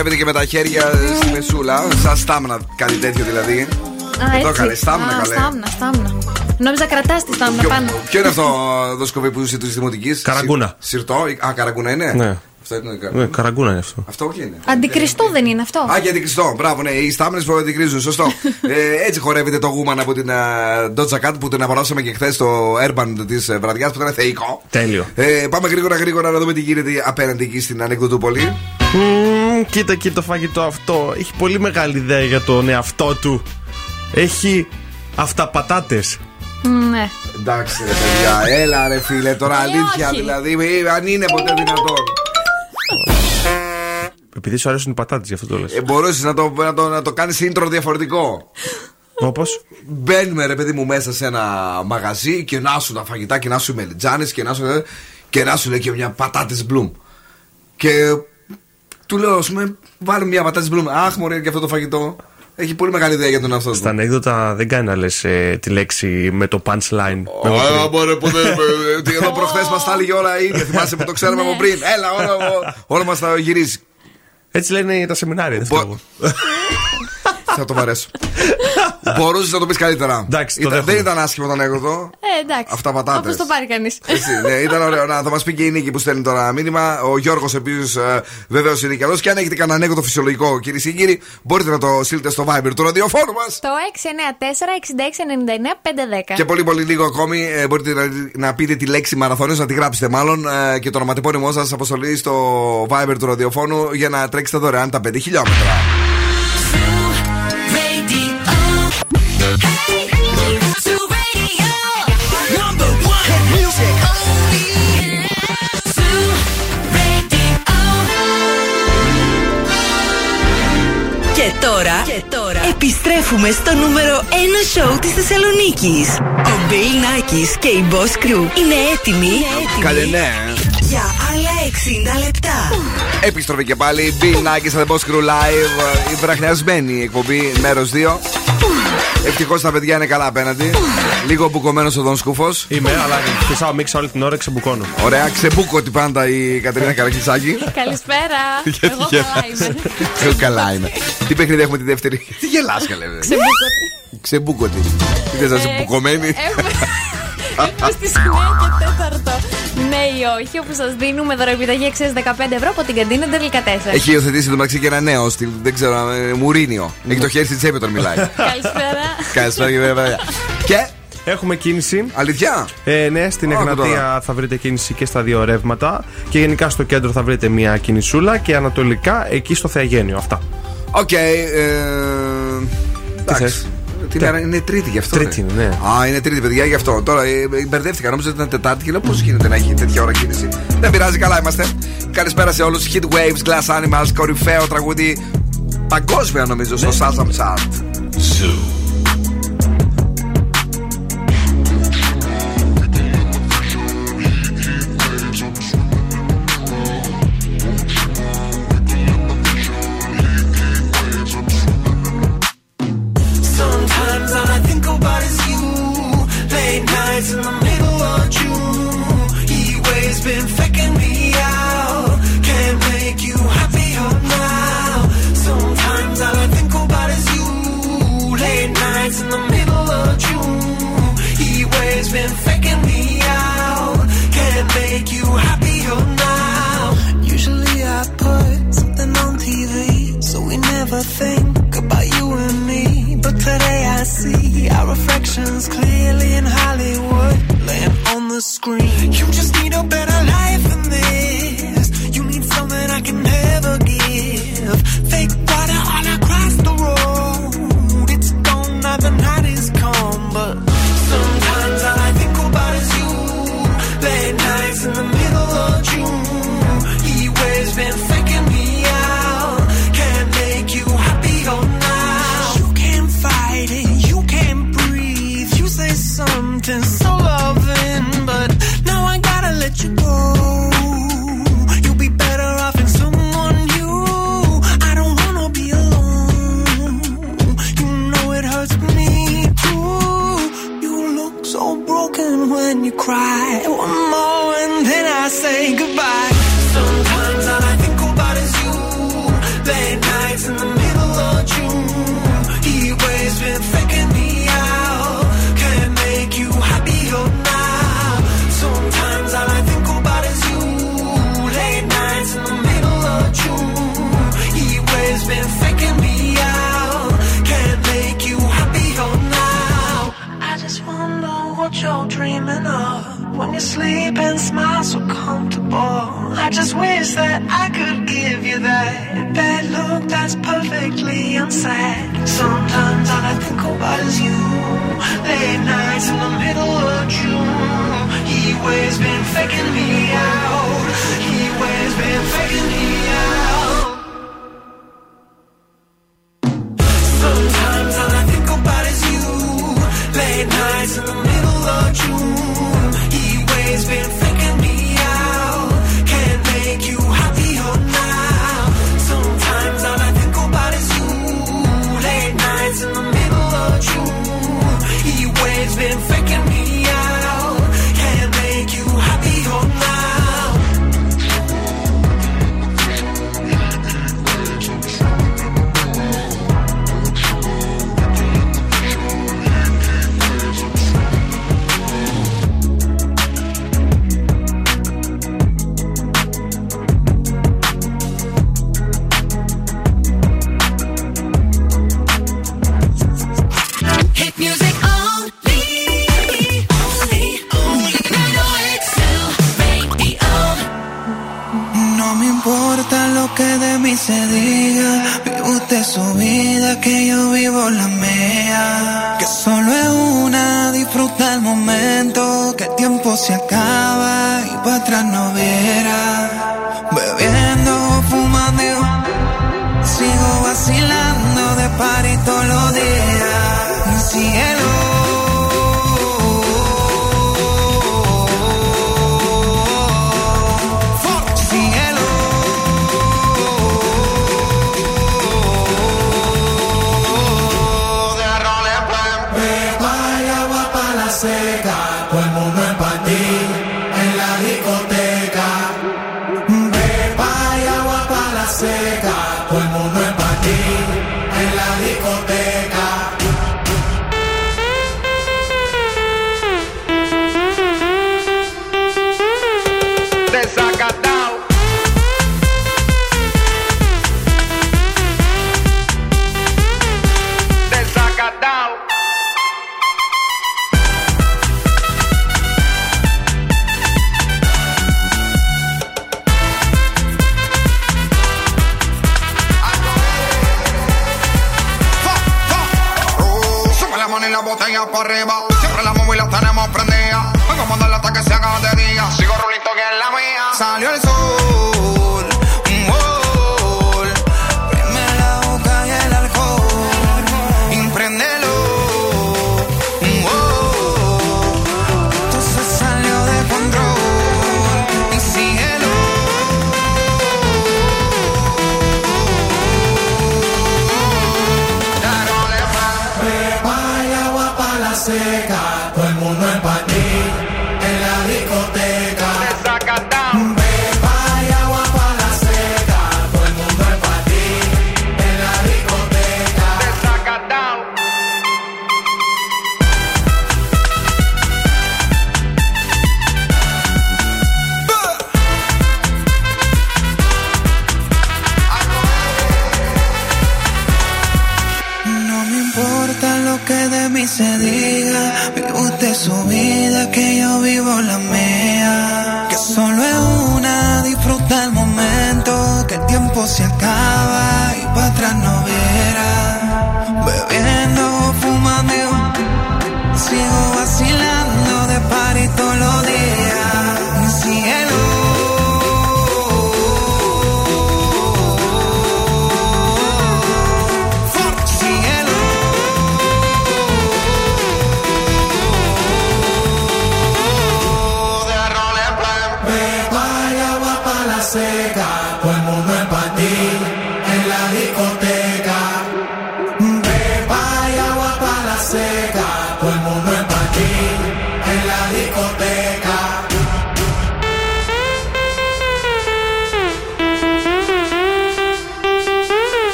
Χορεύεται και με τα χέρια στη μεσούλα. Σαν στάμνα, κάτι τέτοιο δηλαδή. Α, Εδώ έτσι. καλέ, στάμνα Α, καλέ. Στάμνα, στάμνα. Νόμιζα κρατάς τη στάμνα πάνω. Ποιο είναι αυτό το σκοπί που είσαι τη Δημοτικής; Καραγκούνα. Συρτό. Α, καραγκούνα είναι; Ναι. Αυτό είναι. Ναι, καραγκούνα είναι αυτό. Αυτό όχι είναι. Αντικριστό δεν είναι αυτό. Α, και αντικριστό. Μπράβο, ναι. Οι στάμνες που αντικρίζουν. Σωστό. ε, έτσι χορεύεται το γούμαν από την uh, Doja Cat που την απολαύσαμε και χθες στο Urban της βραδιάς που ήταν θεϊκό. Τέλειο. Ε, πάμε γρήγορα γρήγορα να δούμε τι γίνεται απέναντι εκεί στην Ανεκδοτούπολη. Μμμ, κοίτα και το φαγητό αυτό. Έχει πολύ μεγάλη ιδέα για τον εαυτό του. Έχει αυταπατάτες. Ναι. Εντάξει ρε παιδιά, έλα ρε φίλε, τώρα Ε, αλήθεια όχι. δηλαδή, ε, αν είναι ποτέ δυνατόν. Επειδή σου αρέσουν οι πατάτες, γι' αυτό το λες. Ε, μπορούσε να το, να το, να το κάνεις intro διαφορετικό. Όπω. Μπαίνουμε ρε παιδί μου μέσα σε ένα μαγαζί και να σου τα φαγητά και να σου μελιτζάνες και να σου, και να σου λέει και μια πατάτες μπλουμ. Και Του λέω, ας πούμε, βάλουμε μια πατάτα μπλούμε. Αχ, μωρέ, και αυτό το φαγητό. Έχει πολύ μεγάλη ιδέα για τον εαυτό του. Στα ανέκδοτα δεν κάνει να λες τη λέξη με το punchline. Με Ωραία, μπορεί, ποτέ. ε, τι, Εδώ προχθές μας τα έλεγε όλα η ίδια. Θυμάσαι που το ξέραμε από πριν. Έλα, όλα, όλα μας τα γυρίζει. Έτσι λένε τα σεμινάρια. Δεν ξέρω εγώ. Θα το βαρέσω. Μπορούσες να το πεις καλύτερα. Εντάξει, το Ήταν- δέχομαι. δεν ήταν άσχημο το ανέκδοτο. Ε, εντάξει. Αυτά πατάτες. Όπως το πάρει κανείς. Έτσι, ναι, ήταν ωραίο. Να, θα μας πει και η Νίκη που στέλνει τώρα μήνυμα. Ο Γιώργος επίσης βεβαίως είναι και εδώ. Και αν έχετε κανένα ανέκδοτο φυσιολογικό, κυρίε και κύριοι, μπορείτε να το στείλετε στο Viber του ραδιοφώνου μας. Το 694-6699-510. Και πολύ πολύ λίγο ακόμη ε, μπορείτε να, να πείτε τη λέξη μαραθώνιος, να τη γράψετε μάλλον ε, και το ονοματεπώνυμό σας αποστολή στο Viber του ραδιοφώνου για να τρέξετε δωρεάν τα 5 χιλιόμετρα. Τώρα, και τώρα επιστρέφουμε στο νούμερο 1 σοου της Θεσσαλονίκης. Ο Μπέιλ Νάκης και η Boss Crew είναι έτοιμοι, έτοιμοι Καλέ, ναι. Για άλλα 60 λεπτά. Επιστροφή και πάλι. Bill Nike The Boss Crew Live. ε, Η βραχνιασμένη εκπομπή, μέρος 2. Ευτυχώς τα παιδιά είναι καλά απέναντι. Λίγο μπουκωμένος ο Δον Σκούφος. Είμαι, αλλά φυσάω μίξα όλη την ώρα και ξεμπουκώνω. Ωραία, ξεμπούκοτη πάντα η Κατερίνα Καρακιτσάκη. Καλησπέρα. Γιατί Εγώ καλά είμαι. Εγώ καλά είμαι. Τι παιχνίδι έχουμε τη δεύτερη; Τι γελάς καλέ. βέβαια. Ξεμπούκοτη. Ξεμπούκοτη. Τι θες να είσαι Ε, μπουκωμένη; Έχουμε Είμαστε στις 9 και 4. Ναι ή όχι, όπου σας δίνουμε δωροεπιταγή αξία 15 ευρώ από την καντίνα Τελικατέσσερα. Έχει υιοθετήσει το μεταξύ και ένα νέο στυλ. Δεν ξέρω, ε, Μουρίνιο. Έχει το χέρι στη τσέπη όταν μιλάει. Καλησπέρα. Καλησπέρα, κύριε βέβαια. Και; Έχουμε κίνηση. αλήθεια; Ε, ναι, στην Άκου Εγνατία τώρα. θα βρείτε κίνηση και στα δύο ρεύματα. Και γενικά στο κέντρο θα βρείτε μια κινησούλα. Και ανατολικά εκεί στο Θεαγένιο. Αυτά. Οκ. ε, Εντάξει. Θες; Τι μέρα είναι Τρίτη γι' αυτό. Τρίτη ρε. είναι, ναι. Α, είναι Τρίτη, παιδιά, γι' αυτό. Τώρα ε, ε, μπερδεύτηκα. Νόμιζα ότι ήταν Τετάρτη και λέω πώς γίνεται να έχει τέτοια ώρα κίνηση. Δεν πειράζει, καλά είμαστε. Καλησπέρα σε όλους. Heat Waves, Glass Animals, κορυφαίο τραγούδι. Παγκόσμια νομίζω στο Shazam Chart.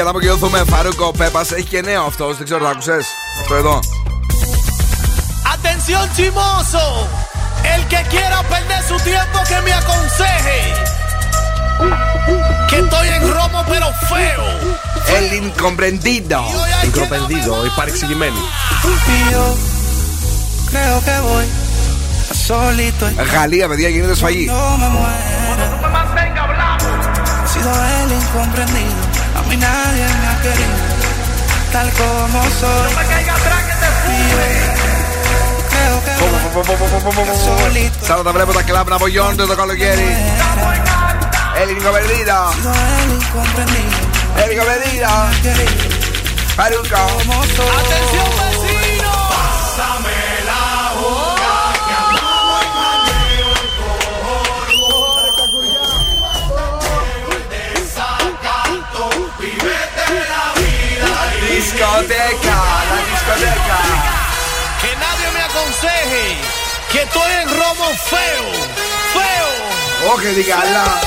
για να απογειωθούμε. Φαρούκο Πέπα έχει και νέο αυτό. Δεν ξέρω, το άκουσε. Αυτό εδώ. Atención chimoso, el que quiera perder su tiempo que me aconseje. Que estoy en romo pero feo. El incomprendido. Incomprendido, η παρεξηγημένη. Γαλλία, παιδιά, γίνεται σφαγή. sido el incomprendido. y nadie me ha querido tal como soy. No me caiga atrás que te Saludos a Brevota que la bravo John de Tocalogieri. El Ingo Perdida. El Ingo Perdida. Atención, que estoy en romo feo, feo. O que diga la.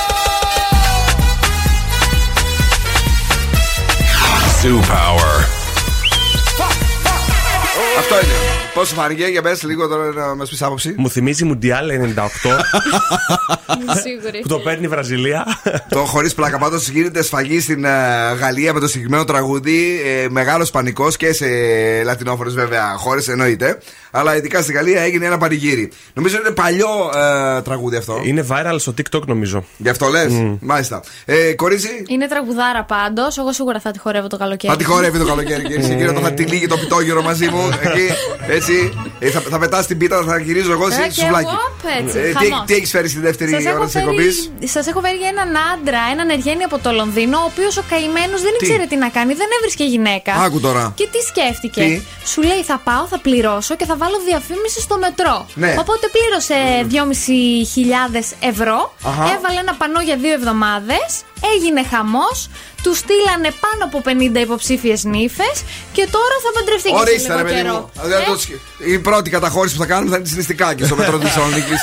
Zoo Power. Hasta Πώς σου φάνηκε, για πες λίγο τώρα να μας πεις άποψη. Μου θυμίζει Μουντιάλ 98 Σίγουρη. που το παίρνει η Βραζιλία. Το χωρίς πλάκα. Πάντως γίνεται σφαγή στην ε, Γαλλία με το συγκεκριμένο τραγούδι. Ε, Μεγάλος πανικός και σε λατινόφωνε βέβαια χώρες εννοείται. Αλλά ειδικά στη Γαλλία έγινε ένα πανηγύρι. Νομίζω είναι παλιό ε, τραγούδι αυτό. Είναι viral στο TikTok νομίζω. Γι' αυτό λες; Μάλιστα. Ε, κορίτσι, Είναι τραγουδάρα πάντως. Εγώ σίγουρα θα τη χορεύω το καλοκαίρι. θα τη χορεύει το καλοκαίρι. Κυρίε και κύριοι, όταν θα τη λύγει το πιτόγυρο μαζί μου. Εκεί, έτσι. Ε, θα θα πετάς την πίτα, θα γυρίζω εγώ Ε, εσύ και σουβλάκι. εγώ, έτσι, Ε, τι, χαμός. τι έχεις φέρει στη δεύτερη Σας ώρα έχω, της εκπομπής; φέρει, σας έχω φέρει για έναν άντρα, έναν εργένη από το Λονδίνο, ο οποίος ο καημένος δεν Τι; ήξερε τι να κάνει, δεν έβρισκε γυναίκα. Άκου τώρα. Και τι σκέφτηκε; Τι; Σου λέει θα πάω, θα πληρώσω και θα βάλω διαφήμιση στο μετρό. Ναι. Οπότε πλήρωσε 2.500 ευρώ, Αχα. έβαλε ένα πανό για δύο εβδομάδες, έγινε χαμός, του στείλανε πάνω από 50 υποψήφιες νύφες και τώρα θα παντρευτεί και σε Ορίστε, λίγο ρε παιδί καιρό. μου. Δηλαδή, Ε, το σκ- Η πρώτη καταχώρηση που θα κάνουμε θα είναι τη νηστικάκη στο μετρό της Θεσσαλονίκης.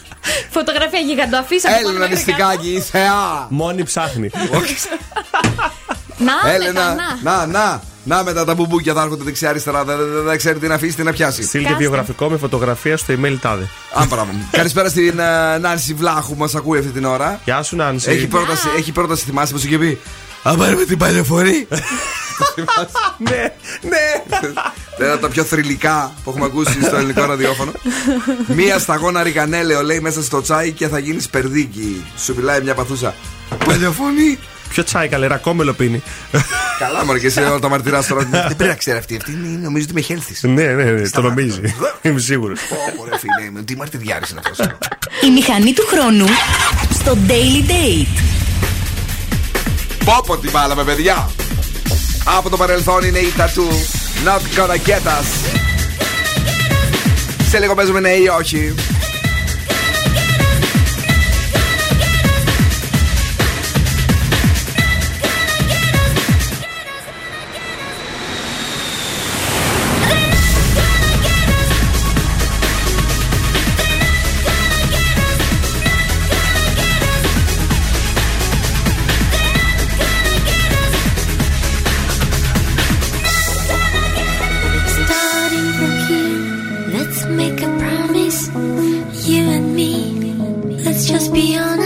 Φωτογραφία γιγαντοαφίσα. Έλενα νηστικάκη, η θεά. Μόνη ψάχνει. Να, Έλενα, να. να, να. Να μετά τα μπουμπούκια θα έρχονται δεξιά-αριστερά. Δεν δεν- δεν ξέρει τι να αφήσει, τι να πιάσει. Στείλτε βιογραφικό με φωτογραφία στο email τάδε. Αν πράγμα. Καλησπέρα στην ε, Νάνση Βλάχου που μας ακούει αυτή την ώρα. Γεια σου, Νάνση. Έχει πρόταση, έχει πρόταση θυμάσαι που σου είχε πει; Αν πάρουμε την παλαιοφορή. ναι, ναι. Ένα από τα πιο θρηλυκά που έχουμε ακούσει στο ελληνικό ραδιόφωνο. Μία σταγόνα ρικανέλαιο λέει μέσα στο τσάι και θα γίνεις περδίκι. Σου μιλάει μια παθούσα. Παλαιοφωνή. Ποιο τσάι καλέ, ρακόμελο πίνει. Καλά, μωρέ, και εσύ όλα τα μαρτυρά τώρα. Δεν πρέπει να ξέρει αυτή. Αυτή είναι- νομίζω ότι με χέλθει. ναι, ναι, ναι, το νομίζει. Είμαι σίγουρος. Ωραία, φίλε, μου, τι μαρτυριάρης είναι αυτός. Η μηχανή του χρόνου στο Daily Date. Πόπο την βάλαμε, παιδιά. Από το παρελθόν είναι η τατού. Not gonna get us. Σε λίγο παίζουμε ναι ή όχι. Just be honest.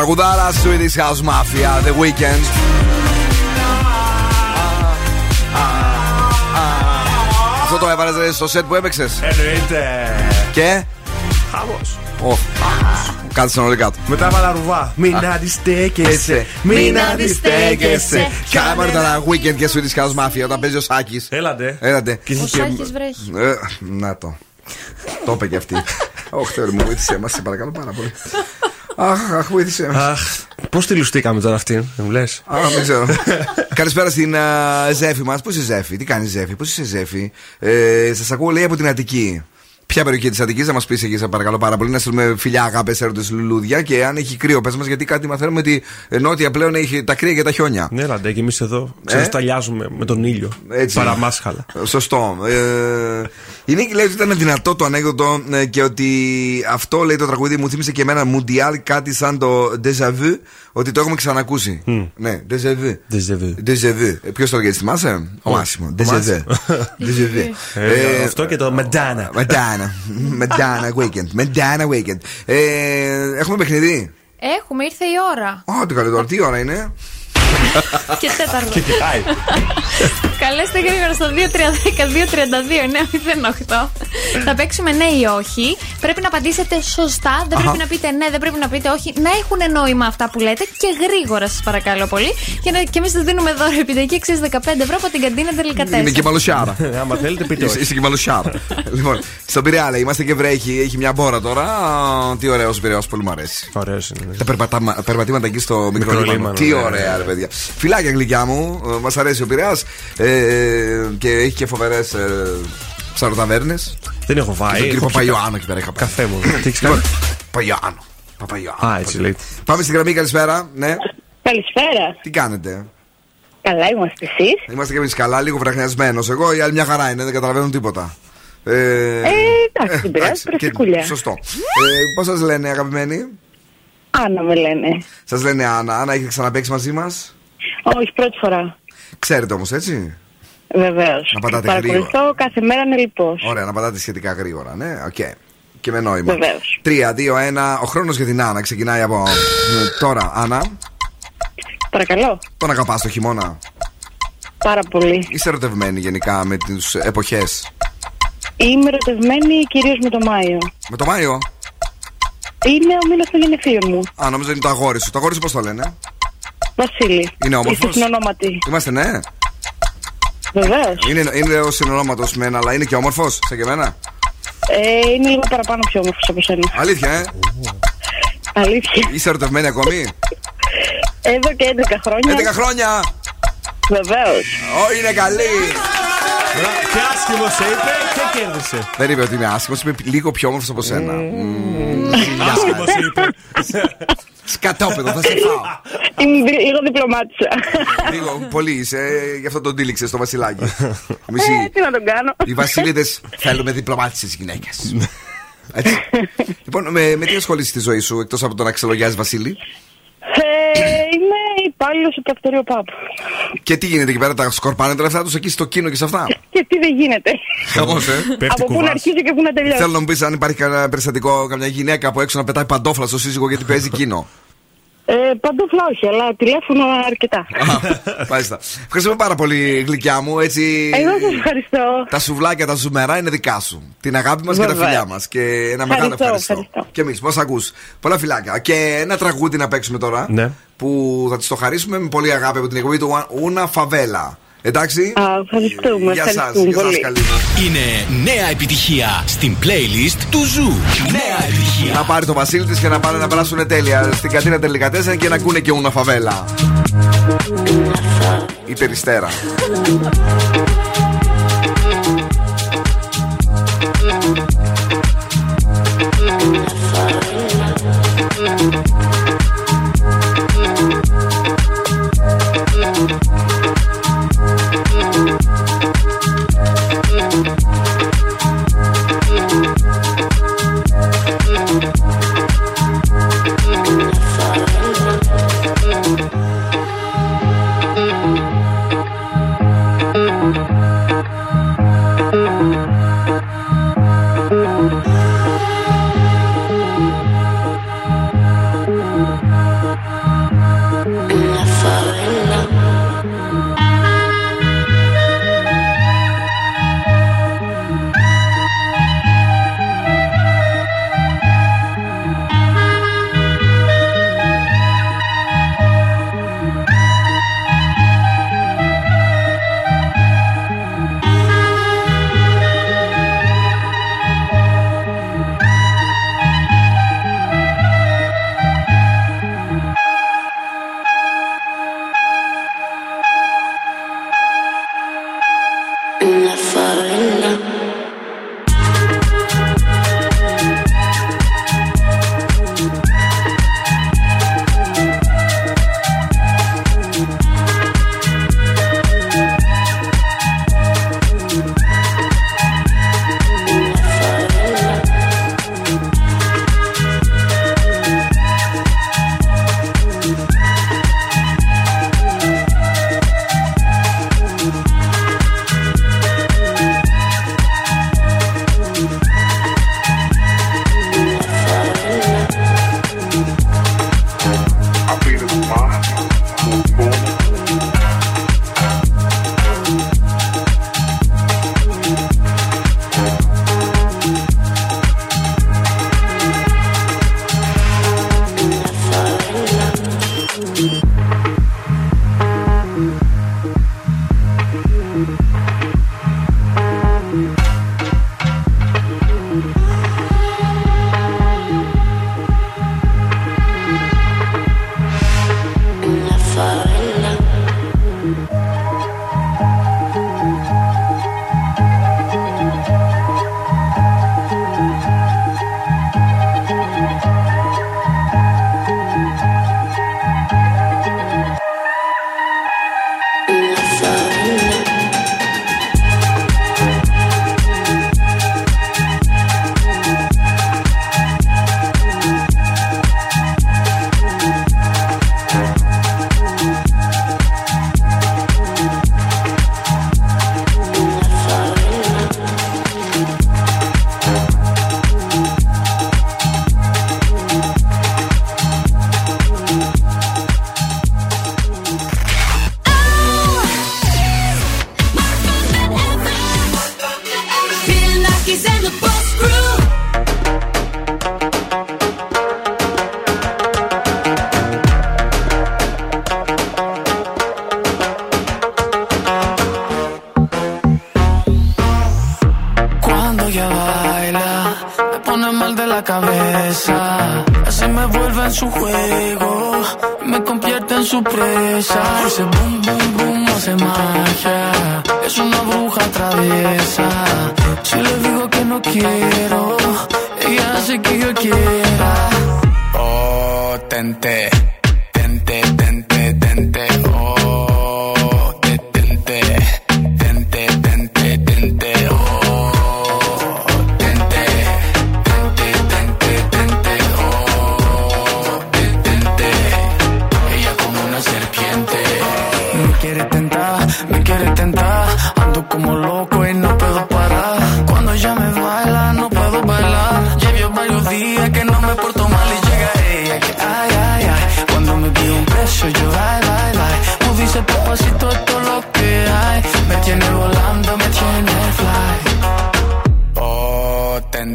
Τραγουδάρα, Swedish House Mafia, The Weeknd. Αυτό το έβαλες στο σετ που έπαιξες. Εννοείται. Και; Χάμο. Ω, Κάτσε συνολικά του. Μετά έβαλα ρουβά. Μην αντιστέκεσαι. Μην αντιστέκεσαι. Κάμε τώρα Weekend και Swedish House Mafia όταν παίζει ο Σάκης. Έλατε. Έλατε. Και Ο Σάκης βρέχει. Ε, Να το. Το είπε και αυτή. Όχι, Θεόρη μου, βοήθησε μας, σε παρακαλώ πάρα πολύ. Αχ, αχ, βοήθησε μας. Αχ, πώς τη λουστήκαμε τώρα αυτήν, δεν μου λες; Αχ, δεν ξέρω. Καλησπέρα στην α, Ζέφη μας. Πού είσαι Ζέφη, τι κάνεις Ζέφη, πώς είσαι Ζέφη; Ε, Σας ακούω, λέει από την Αττική. Ποια περιοχή της Αττικής, να μας πεις εκεί, σε παρακαλώ πάρα πολύ. Να στείλουμε φιλιά, αγάπες, έρωτες, λουλούδια. Και αν έχει κρύο, πες μας, γιατί κάτι μαθαίνουμε ότι νότια πλέον έχει τα κρύα και τα χιόνια. Ναι, λαντέ, και εμείς εδώ ξεσταλιάζουμε με τον ήλιο. Έτσι. Παραμάσχαλα. Σωστό. Ε, η Νίκη λέει ότι ήταν δυνατό το ανέκδοτο ε, και ότι αυτό λέει το τραγούδι μου θύμισε και εμένα Μουντιάλ κάτι σαν το Déjà vu, ότι το έχουμε ξανακούσει. Ναι, Déjà vu. Déjà vu. Ποιος το λέει, θυμάσαι; Ο Μάσιμο. Déjà vu. Déjà vu. Ε, Αυτό και το Μεντάνα. Μεντάνα. Μεντάνα. Μεντάνα Weekend. Μεντάνα Weekend. Ε, έχουμε παιχνίδι; Έχουμε, ήρθε η ώρα. Ω, τι καλό τώρα. Τι ώρα είναι; Και τέταρτο. Και κοιτάει. Καλέστε γρήγορα στο 2310-232-908. Θα παίξουμε ναι ή όχι. Πρέπει να απαντήσετε σωστά. Δεν Αχα. πρέπει να πείτε ναι, δεν πρέπει να πείτε όχι. Να έχουν νόημα αυτά που λέτε και γρήγορα σας παρακαλώ πολύ. Και, να, και εμείς σα δίνουμε δώρο επιταγή αξία 15 ευρώ από την καντίνα τελικά Είμαι και μαλουσιάρα. Άμα θέλετε, πείτε Είσαι, όχι. είσαι και μαλουσιάρα. λοιπόν, στον Πειραιά λέει, είμαστε και βρέχοι, έχει μια μπόρα τώρα. Α, Τι ωραίο Πειραιά, πολύ μου αρέσει. Ωραίος είναι. Τα περπατάμα- περπατήματα εκεί στο μικρό Μικρολίμανο, λίμανο. Τι ναι, ωραία, ναι. ρε παιδιά. Φιλάκια γλυκιά μου, μας αρέσει ο Πειραιάς και έχει και φοβερές ψαροταβέρνες. Δεν έχω φάει. Και τον κύριο έχω Παπαϊωάννο εκεί πέρα είχα πάει. Καφέ μου. Τι έχεις Λοιπόν, κάνει. Παπαϊωάννο. Παπαϊωάννο. Α, έτσι λέει. Πάμε στην γραμμή, καλησπέρα. Ναι. Καλησπέρα. Τι κάνετε; Καλά είμαστε εσείς. Είμαστε και εμείς καλά, λίγο βραχνιασμένος. Εγώ η άλλη μια χαρά είναι, δεν καταλαβαίνουν τίποτα. Ε, Ε, εντάξει, δεν πειράζει, και- πρακτικούλια. Σωστό. Ε, Πώς σας λένε, αγαπημένοι, Άννα με λένε. Σας λένε Άννα. Άννα, έχετε ξαναπαίξει μαζί μας; Όχι, πρώτη φορά. Ξέρετε όμως, έτσι; Βεβαίως. Να πατάτε Παρακολουθώ κάθε μέρα ανελλιπώς. Ωραία, να πατάτε σχετικά γρήγορα, ναι. Οκ. Και με νόημα. Βεβαίως. 3, 2, 1. Ο χρόνος για την Άννα ξεκινάει από ε, τώρα. Άννα, Παρακαλώ. τον αγαπάς το χειμώνα; Πάρα πολύ. Είσαι ερωτευμένη γενικά με τις εποχές; Είμαι ερωτευμένη κυρίως με το Μάιο. Με το Μάιο; Είναι ο μήνας των γενεθείων μου. Α, νομίζω είναι το αγόρι σου. Το αγόρι σου πώς το λένε; Βασίλη. Είναι όμορφος; Είστε συνονόματι. Είμαστε, ναι. Βεβαίως. Είναι, είναι ο συνονόματος μένα, αλλά είναι και όμορφος, σαν και εμένα. Ε, είναι λίγο παραπάνω πιο όμορφος από σένα. Αλήθεια, ε; Αλήθεια. Είσαι ερωτευμένη ακόμη; Εδώ και 11 χρόνια. 11 χρόνια. Βεβαίως. Ω, είναι καλή. Και άσχημος σε είπε και κέρδισε. Δεν είπε ότι είναι άσχημος, είπε λίγο πιο όμορφος από σένα. Άσχημος είπε. Σκατόπεδο, θα σε φάω. Είμαι δι- λίγο διπλωμάτισα. Λίγο, πολύ είσαι, ε, γι' αυτό τον τύλιξε στο βασιλάκι. Εμείς Ε, οι- τι να τον κάνω. οι βασίλειδε θέλουμε διπλωμάτισε γυναίκες. Έτσι. Λοιπόν, με, με τι ασχολείσαι στη ζωή σου εκτός από το να ξελογιάζει Βασίλη; Ε, είμαι υπάλληλος στο πρακτορείο ΠΑΠ. Και τι γίνεται εκεί πέρα, τα σκορπάνε τα λεφτά τους εκεί στο κίνο και σε αυτά; Και τι δεν γίνεται. Χαμός, ε. Από πού να αρχίσει και πού να τελειώσει. Θέλω να μου πεις αν υπάρχει κανένα περιστατικό, καμιά γυναίκα από έξω να πετάει παντόφλα στο σύζυγο γιατί παίζει κίνο. Ε, παντόφλα όχι, αλλά τηλέφωνο αρκετά. Μάλιστα. Ευχαριστούμε πάρα πολύ, γλυκιά μου. Έτσι, Εγώ σας ευχαριστώ. τα σουβλάκια, τα ζουμερά είναι δικά σου. Την αγάπη μας και τα Βέβαια. φιλιά μας. Και ένα μεγάλο Ευχαριστώ, ευχαριστώ. ευχαριστώ. Και εμείς, πώ ακούς. Πολλά φιλάκια. Και ένα τραγούδι να παίξουμε τώρα. Ναι. Που θα της το χαρίσουμε με πολύ αγάπη από την εκπομπή του Una Favela. Εντάξει. Α, ευχαριστούμε, Γεια σας. ευχαριστούμε Γεια σας, πολύ. καλή. Είναι νέα επιτυχία στην playlist του Zoo. Νέα επιτυχία. Να πάρει το Βασίλη της και να πάνε να περάσουν τέλεια στην κατίνα τελικά 4 και να ακούνε και Una Favela. Η περιστέρα.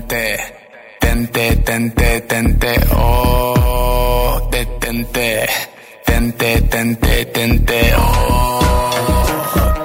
tente, tente, tente, oh, detente, tente, tente, tente, oh.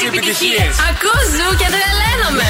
και επιτυχίες. Ακούω ζου και τρελαίνομαι.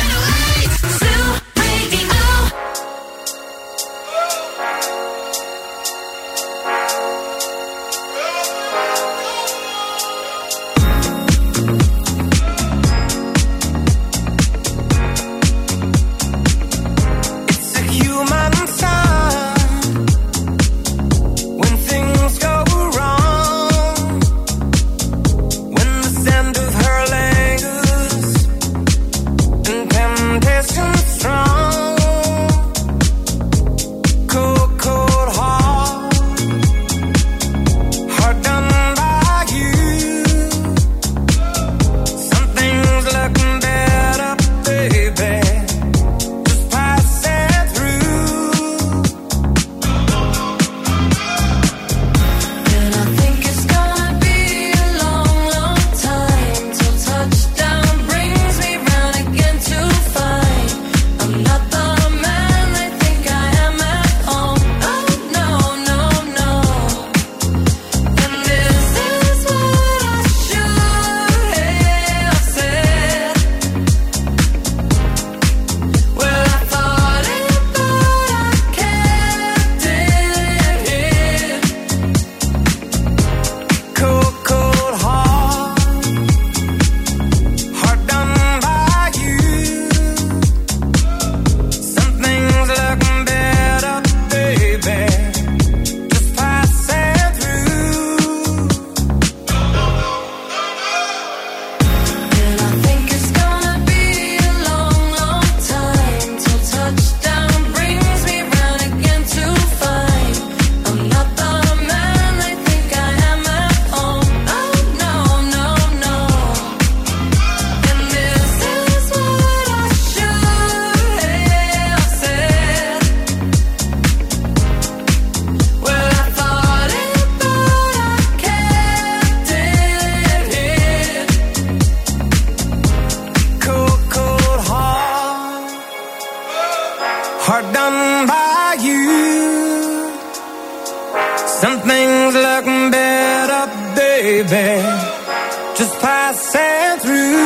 sand through.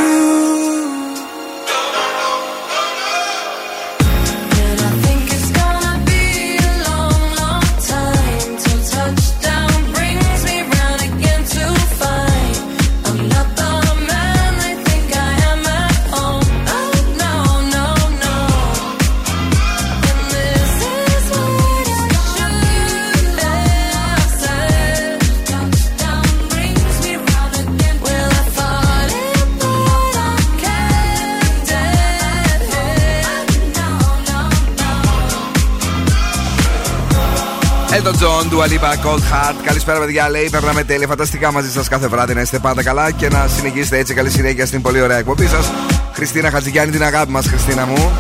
Dua Lipa, Cold Heart. Καλησπέρα, παιδιά. Λέει, περνάμε τέλεια. Φανταστικά μαζί σας κάθε βράδυ να είστε πάντα καλά και να συνεχίσετε έτσι. Καλή συνέχεια στην πολύ ωραία εκπομπή σας. Χριστίνα Χατζηγιάννη, την αγάπη μας, Χριστίνα μου.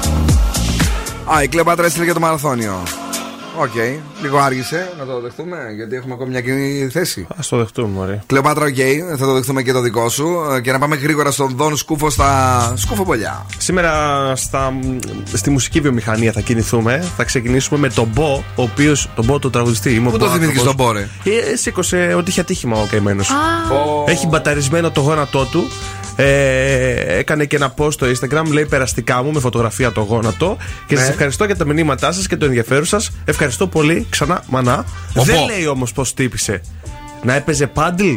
Α, η Κλεοπάτρα έστειλε για το μαραθώνιο. Οκ, λίγο άργησε να το δεχτούμε γιατί έχουμε ακόμη μια κοινή θέση. Α το δεχτούμε, μωρέ. Κλεοπάτρα, οκ, θα το δεχτούμε και το δικό σου. Ε, Και να πάμε γρήγορα στον Δον Σκούφο στα σκούφοπολιά. Σήμερα στα, στη μουσική βιομηχανία θα κινηθούμε. Θα ξεκινήσουμε με τον Μπο, ο οποίος. τον Μπο, τον τραγουδιστή. Είμαι ο Πού το Μπο θυμήθηκε άνθρωπος. τον Μπο, ρε; Ε, σήκωσε ότι είχε ατύχημα ο καημένος. Α. Έχει μπαταρισμένο το γόνατό του. Ε, έκανε και ένα post στο Instagram, λέει περαστικά μου με φωτογραφία το γόνατο. Και Ναι. σας ευχαριστώ για τα μηνύματά σας και το ενδιαφέρον σας. Ευχαριστώ πολύ, ξανά, μανά. Ο Δεν Μπο. λέει όμως πώς τύπησε. Να έπαιζε πάντλ.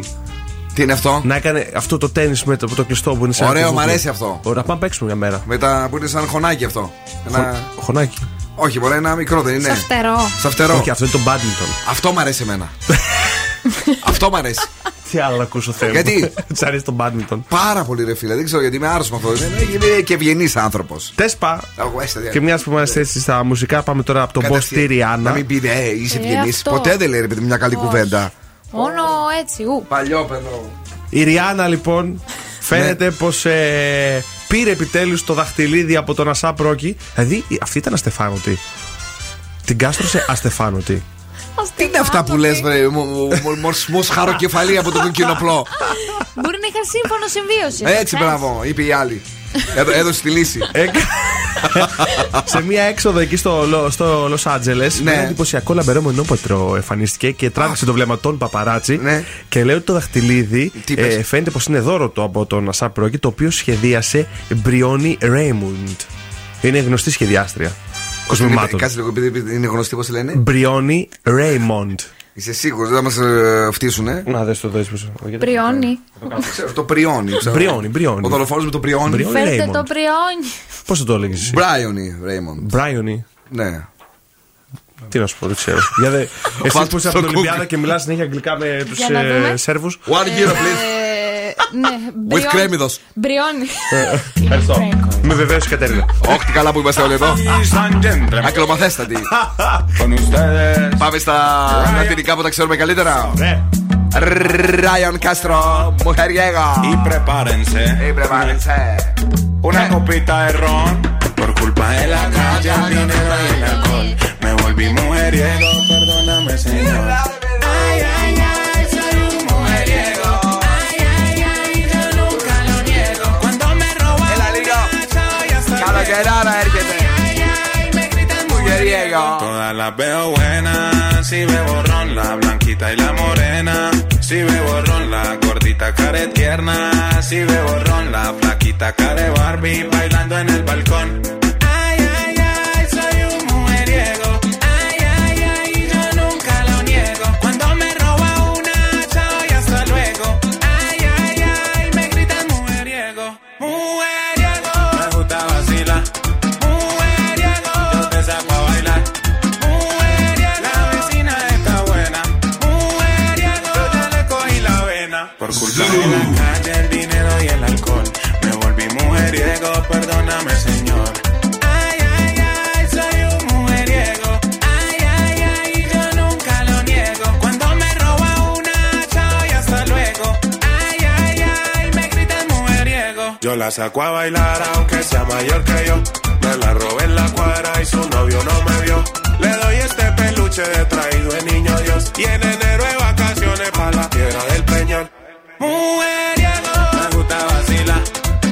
Τι είναι αυτό; Να έκανε αυτό το τέννη με το, το κλειστό που είναι σαν Ωραίο, κουβούκλο. μ' αρέσει αυτό. Ωραία, πάμε να παίξουμε μια μέρα. Με τα που είναι σαν χωνάκι αυτό. Ένα... Χωνάκι. Όχι, μπορεί ένα μικρό δεν είναι; Σαν φτερό. Σαν φτερό. Όχι, αυτό είναι το badminton. Αυτό μ' αρέσει εμένα. αυτό μ' αρέσει. Τι άλλο να ακούσω θέλω. Γιατί; Της αρέσει το badminton. Πάρα πολύ ρε φίλε. Δεν ξέρω γιατί είμαι άρρωστος με αυτό. Είμαι, είμαι και ευγενής άνθρωπος. Τέσπα. ε, Και μιας που είμαστε έτσι στα μουσικά, πάμε τώρα από τον Μπο στη Ριάννα. Να μην πείτε, ε, είσαι Ε, ευγενής. αυτό. Ποτέ δεν λέει ρε παιδί μια καλή Όχι. κουβέντα. Μόνο έτσι, ου. Παλιό παιδό. Η Ριάννα λοιπόν φαίνεται πως ε, πήρε επιτέλους το δαχτυλίδι από τον Ασά Πρόκη. Δηλαδή αυτή ήταν αστεφάνωτη. Την κάστρωσε αστεφάνωτη. Τι είναι αυτά που λες, βρε. Μορσμό χαροκεφαλή από τον κοινοπλό; Μπορεί να είχαν σύμφωνο συμβίωσης. Έτσι, μπράβο, είπε η άλλη. Έδω- Έδωσε τη λύση. σε μια έξοδο εκεί στο, Λο- στο Λο Άντζελε, Ναι. ένα εντυπωσιακό λαμπερό μονόπατρο εμφανίστηκε και τράβηξε το βλέμμα των παπαράτσι. Ναι. Και λέει ότι το δαχτυλίδι Τι πες; ε, φαίνεται πως είναι δώρο του από τον Ασά Πρόκη, το οποίο σχεδίασε Μπριόνι Ρέιμουντ. Είναι γνωστή σχεδιάστρια. Κοσμημάτων. Κάτσε λίγο, επειδή είναι γνωστή, πώς τη λένε; Μπριόνι Ρέιμοντ. Είσαι σίγουρος, δεν θα μας φτύσουνε; Να δες το δες πίσω. Πριόνι. Ξέρω, Το πριόνι. ξέρω. Μπριόνι, μπριόνι. Ο δολοφόνος με το πριόνι. Μπριόνι. Φέρτε Raymond. το πριόνι. Πώς θα το έλεγες εσύ; Μπράιονι, Ρέιμοντ. Μπράιονι. Ναι. Τι να σου πω, δεν ξέρω. Για δε, εσύ Βάλτε που είσαι στο από την Google. Ολυμπιάδα και μιλάς συνέχεια αγγλικά με τους Για να δούμε. Σέρβους. One euro, please. Ε, Ναι, With μπριόνι. κρέμιδος. Μπριόνι. Ευχαριστώ. Με βεβαίως η Κατέρινα. Όχι, τι καλά που είμαστε όλοι εδώ. Ακλομαθέστατοι. Πάμε στα λατινικά που τα ξέρουμε καλύτερα. Ναι. Ryan Castro, mujeriego. Y prepárense. Y prepárense. Una copita de ron. Por culpa de la calle, el dinero y el alcohol. Me volví mujeriego, perdóname, señor. Las veo buenas, si bebo ron, la blanquita y la morena. Si bebo ron, la gordita care tierna. Si bebo ron, la flaquita care Barbie bailando en el balcón. Yo la saco a bailar aunque sea mayor que yo. Me la robé en la cuadra y su novio no me vio. Le doy este peluche de traído de niño Dios. Y en enero de vacaciones para la tierra del Peñol. Mujeriego, me gusta vacilar.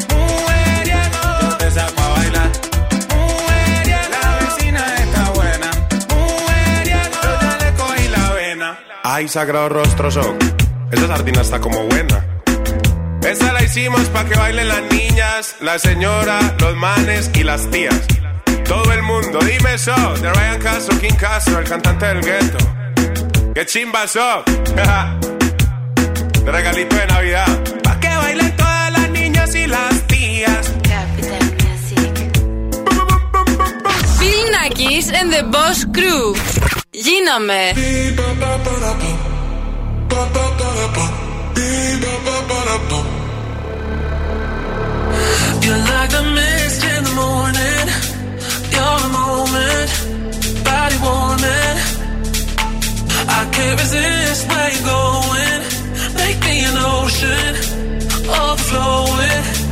Mujeriego, yo te saco a bailar. Mujeriego, la vecina está buena. Mujeriego, yo ya le cogí la vena. Ay, sagrado rostro son. Esa sardina está como buena. Esa la hicimos pa' que bailen las niñas, la señora, los manes y las tías. Todo el mundo, dime eso, de Ryan Castro, King Castro, el cantante del gueto. ¡Qué chimba so! de regalito de Navidad. Pa' que bailen todas las niñas y las tías. Bill Nackis and the Boss Crew. Γίναμε. You're like the mist in the morning. You're moment, body warming. I can't resist where you're going. Make me an ocean, overflowing.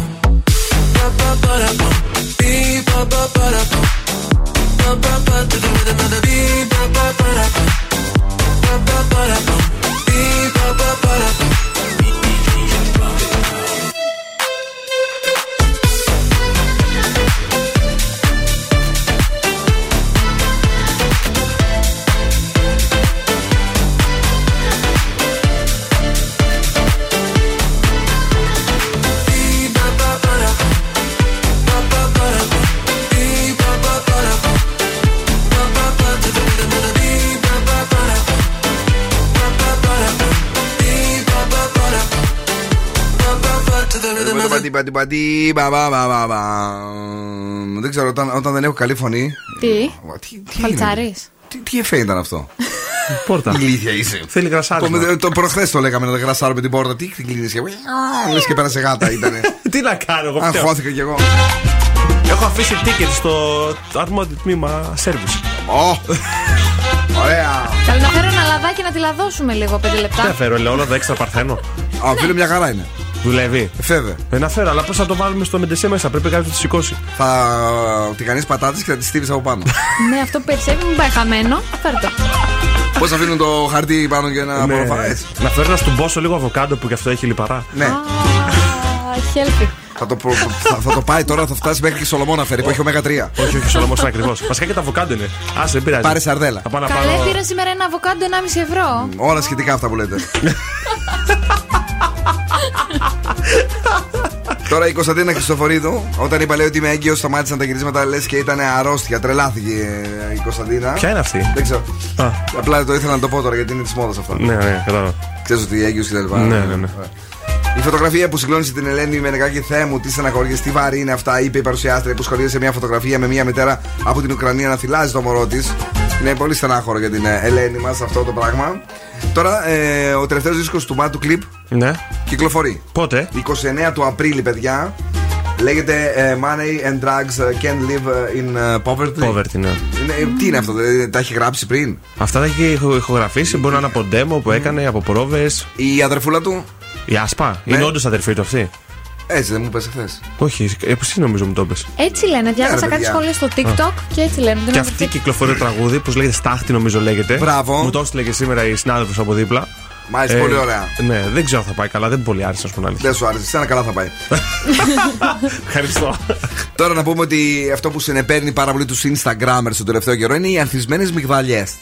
Πατι, πατι, πατι, μπα, μπα, μπα, μπα, μπα. Δεν ξέρω, όταν, όταν δεν έχω καλή φωνή. Τι, τι φαλτσάρι. Τι, τι εφέ ήταν αυτό; Πόρτα. Ηλίθεια είσαι. Θέλει γρασάρισμα. Το, το προχθές το λέγαμε να γρασάρουμε την πόρτα. Τι την κλείνεις και. Λες και πέρασε γάτα ήταν. Τι να κάνω εγώ φταίω. Αγχώθηκα κι εγώ. Έχω αφήσει ticket στο αρμόδιο τμήμα service. Ω! Ωραία. Θέλω να φέρω ένα λαδάκι να τη λαδώσουμε λίγο, πέντε Τι λεπτά. να φέρω, ελαιόλαδο τα έξτρα παρθένο. Α, φίλε, μια χαρά είναι. Δουλεύει. Φεύγε. Ε, να φέρω, αλλά πώς θα το βάλουμε στο μεντεσέ μέσα, πρέπει κάποιος να το σηκώσει. Θα τη κάνει πατάτες και θα τη στείλεις από πάνω. ναι, αυτό που περισσεύει μην πάει χαμένο. Φέρ το. Πώς θα αφήνουν το χαρτί πάνω για να Ναι. αποφάει. Να φέρω να στουμπώσω λίγο αβοκάντο που γι' αυτό έχει λιπαρά. Ναι. Χέλπι. Θα το, προ- θα, θα το πάει τώρα, θα φτάσει μέχρι και Σολομόνα φέρει που έχει ωμέγα 3. Όχι, όχι, Σολομός είναι ακριβώς. Βασικά και το αβοκάντο είναι. Α, δεν πειράζει. Πάρε σαρδέλα. Θα πάω να Καλέ, πάρω. πήρα σήμερα ένα αβοκάντο 1,5 ευρώ. Όλα σχετικά αυτά που λέτε. Τώρα η Κωνσταντίνα Χριστοφορίδου, όταν είπα λέει ότι είμαι έγκυος, σταμάτησαν τα γυρίσματα, λες και ήταν αρρώστια. Τρελάθηκε ε, η Κωνσταντίνα. Ποια είναι αυτή; Δεν ξέρω. Α. Απλά το ήθελα να το πω τώρα γιατί είναι της μόδας αυτό. Ναι, ναι, κατάλαβα. Ξέρεις ότι έγκυος και τα λοιπά. Ναι, ναι, ναι. Η φωτογραφία που συγκλώνησε την Ελένη με νεκάκι Θεέ μου, τι στεναχωριές, τι βαρύ είναι αυτά, είπε η παρουσιάστρια που σχολίασε μια φωτογραφία με μια μητέρα από την Ουκρανία να θυλάζει το μωρό της. Είναι πολύ στενάχωρο για την ε, Ελένη μας αυτό το πράγμα. Τώρα ε, ο τελευταίος δίσκος του Mad to Clip Ναι. κυκλοφορεί. Πότε; 29 του Απρίλη, παιδιά. Λέγεται ε, Money and Drugs uh, Can't Live uh, in uh, Poverty. Poverty, ναι. Είναι, ε, τι είναι αυτό, δεν τα έχει γράψει πριν; Αυτά τα έχει ηχο- ηχογραφήσει, μπορεί να είναι από demo που έκανε, από πρόβε. Η αδερφούλα του; Η Άσπα; Ναι. Είναι όντως αδερφή του αυτή; Έτσι δεν μου πες χθε. Όχι, ε, εσύ νομίζω μου το πες. Έτσι λένε. Διάβασα Ναι, ρε, κάτι παιδιά. σχόλια στο TikTok και έτσι λένε. Δεν Και έχω αυτή κυκλοφορεί το τραγούδι, που λέγεται Στάχτη, νομίζω λέγεται. Μπράβο. Μου το έστειλε και σήμερα η συνάδελφος από δίπλα. Μάλιστα, πολύ ωραία. Ναι, δεν ξέρω αν θα πάει καλά, δεν μου πολύ άρεσε, να σου πω την αλήθεια. Δεν σου άρεσε, σένα καλά θα πάει. Ευχαριστώ. Τώρα να πούμε ότι αυτό που συνεπέρνει πάρα πολύ τους Instagrammers τον τελευταίο καιρό είναι οι ανθισμένες μυγδαλιές.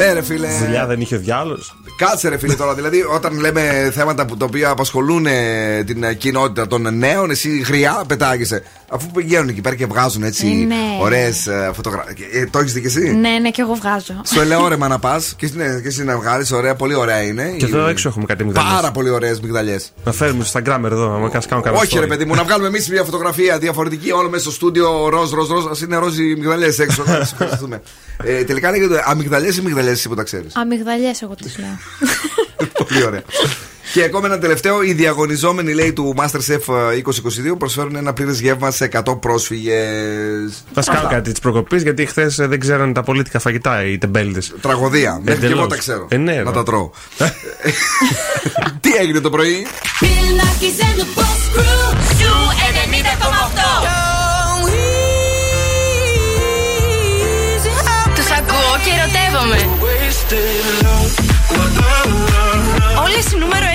Ε, ρε φίλε. Δουλειά δεν είχε διάλογος. Κάτσε ρε φίλε τώρα. Δηλαδή, όταν λέμε θέματα που τα οποία απασχολούν ε, την ε, κοινότητα των νέων, εσύ χρειά πετάγεσαι. Αφού πηγαίνουν εκεί πέρα και βγάζουν έτσι Ε, ναι. ωραίες φωτογραφίε. το έχεις δει και εσύ; Ναι, ναι, και εγώ βγάζω. Στο ελαιόρεμα να πας και, ναι, και εσύ να βγάλεις, ωραία, πολύ ωραία είναι. Και Οι- εδώ έξω έχουμε κάτι μηδενιές. Πάρα πολύ ωραίες μυγδαλιές. Να φέρουμε στο Instagram εδώ, να κάνεις κάνω κανένα Όχι, ρε story. παιδί μου, να βγάλουμε εμείς μια φωτογραφία διαφορετική, όλο μέσα στο στούντιο ροζ, ροζ, ροζ. Α είναι ροζ οι μυγδαλιές έξω. να σας ευχαριστούμε. ε, τελικά λέγεται αμυγδαλιές ή μυγδαλιές, εσύ που τα ξέρεις. Αμυγδαλιές, εγώ τις λέω. Πολύ ωραία. Και ακόμα ένα τελευταίο. Οι διαγωνιζόμενοι λέει του Masterchef ε, 2022 προσφέρουν ένα πλήρες γεύμα σε 100 πρόσφυγες. Θα σκάω κάτι της προκοπής γιατί χθες δεν ξέραν τα πολίτικα φαγητά οι τεμπέληδες. Τραγωδία. Μέχρι και εγώ τα ξέρω. Ε, ναι, να ρε. τα τρώω. Τι έγινε το πρωί; Bill and the Boss Crew. Zoo 90,8. Τους ακούω και ερωτεύομαι. Όλες οι νούμερο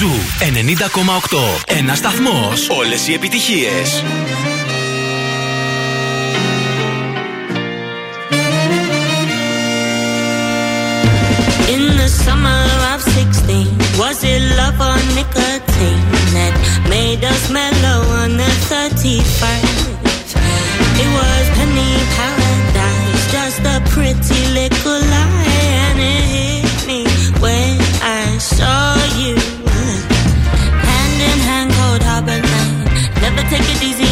Ζου 90,8. Ένα σταθμό. Όλε οι επιτυχίε. In the summer of 16, was it love or nicotine that made us mellow on the 31st? It was penny paradise, just a pretty little lie, and it take it easy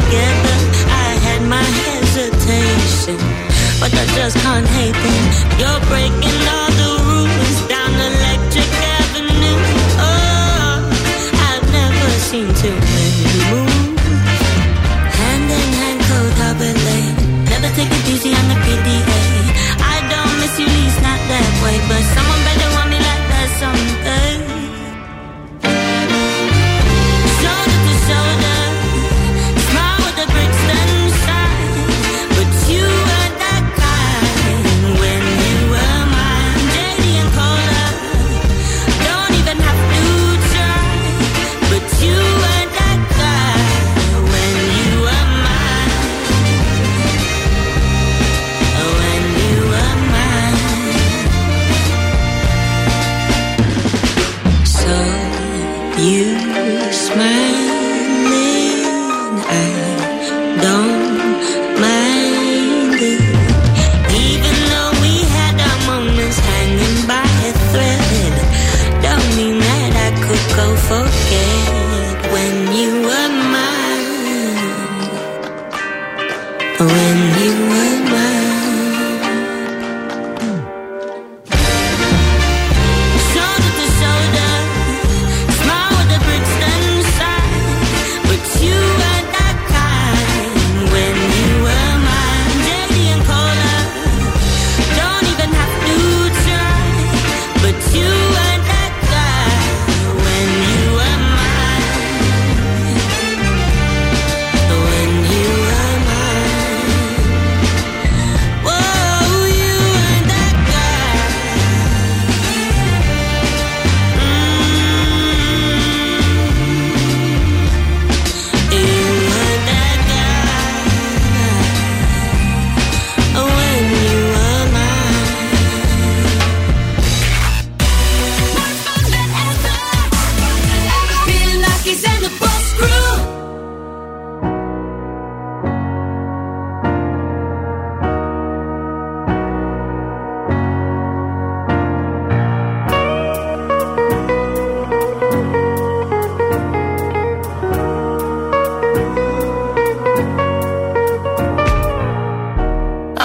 together. I had my hesitation, but I just can't hate them. You're breaking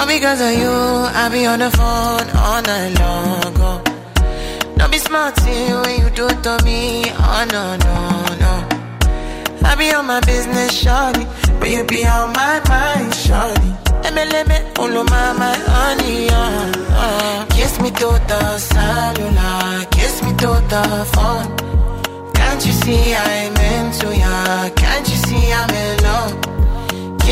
because of you, I be on the phone all night long. Oh. Don't be smart when you do it to me. Oh no, no, no. I be on my business, shawty. But you be on my mind, shawty. Me, follow my, my honey, uh, uh. Kiss me to the cellular, kiss me to the phone. Can't you see I'm into ya? Can't you see I'm in love?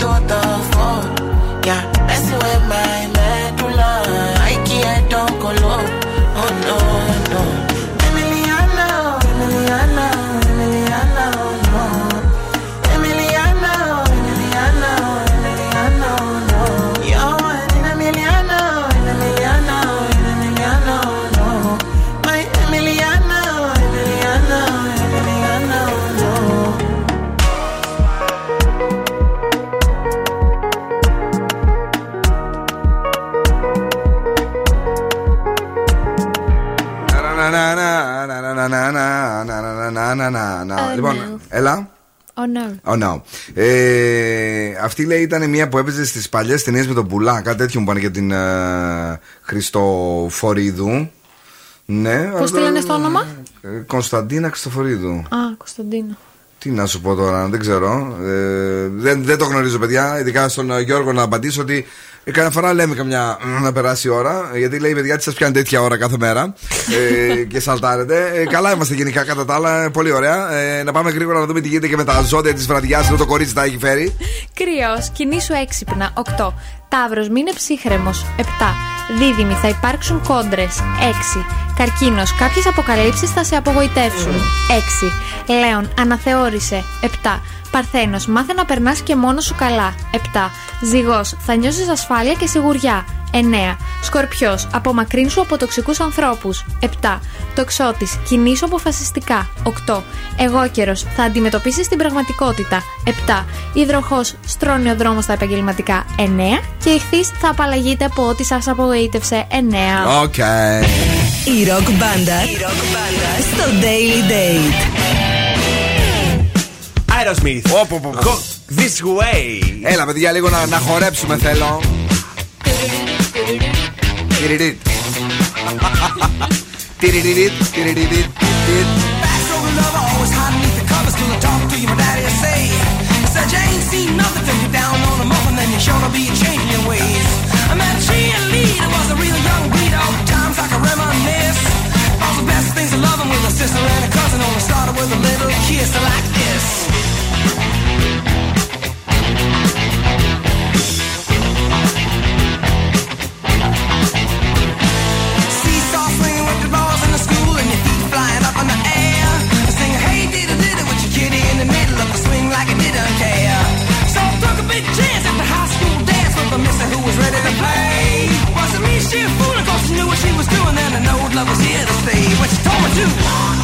phone. Yeah, messing with my medulla. I can't don't go low. Oh, Λοιπόν, no. έλα. Oh no. Oh no. Ε, αυτή λέει ήταν μια που έπαιζε στις παλιές ταινίες με τον Πουλά. Κάτι τέτοιο μου πάνε για την ε, Χριστοφορίδου. Ναι. Πώς τη λένε στο όνομα; Ε, Κωνσταντίνα Χριστοφορίδου. Α, Κωνσταντίνο. Τι να σου πω τώρα, δεν ξέρω. Ε, δεν, δεν το γνωρίζω, παιδιά. Ειδικά στον ε, Γιώργο να απαντήσω ότι ε, καμιά φορά λέμε καμιά μ, να περάσει η ώρα. Γιατί λέει, παιδιά, τι σας πιάνει τέτοια ώρα κάθε μέρα. ε, και σαλτάρετε. Ε, καλά είμαστε γενικά κατά τα άλλα. ε, Πολύ ωραία. Ε, να πάμε γρήγορα να δούμε τι γίνεται και με τα ζώδια της βραδιάς. Εδώ το κορίτσι τα έχει φέρει. Κρυό, κινήσου έξυπνα. 8. Ταύρος, μην είναι ψύχρεμος. 7. Δίδυμη, θα υπάρξουν κόντρες. 6. Καρκίνος, κάποιες αποκαλύψεις θα σε απογοητεύσουν. 6. Λέων, αναθεώρησε. 7. Παρθένος, μάθε να περνάς και μόνος σου καλά. 7. Ζυγός, θα νιώσεις ασφάλεια και σιγουριά. 9. Σκορπιός, απομακρύνσου από τοξικούς ανθρώπους. 7. Τοξότης, κινήσου αποφασιστικά. 8. Εγώ θα αντιμετωπίσεις την πραγματικότητα. 7. Υδροχός, στρώνει ο δρόμος στα επαγγελματικά. 9. Και Ιχθύ θα απαλλαγείτε από ό,τι σας απογοήτευσε. 9. Οκ. Η ροκ μπάντα στο Daily Date. Aerosmith. Go this way. Έλα, παιδιά, λίγο να, να χορέψουμε θέλω. Τιριριτ. Τιριριτ, τιριριτ, τιριριτ. Backstory lover, always hiding beneath the covers till I talk to you, my daddy will say. Said you ain't seen nothing till you're down on a muffin, then you're sure to be changing your ways. I met a cheerleader, was a real young breed, all times I can reminisce. All the best things of loving with a sister and a cousin, only started with a little kiss like this. She a fool, of course she knew what she was doing, then I know love was here to stay. What she told me to.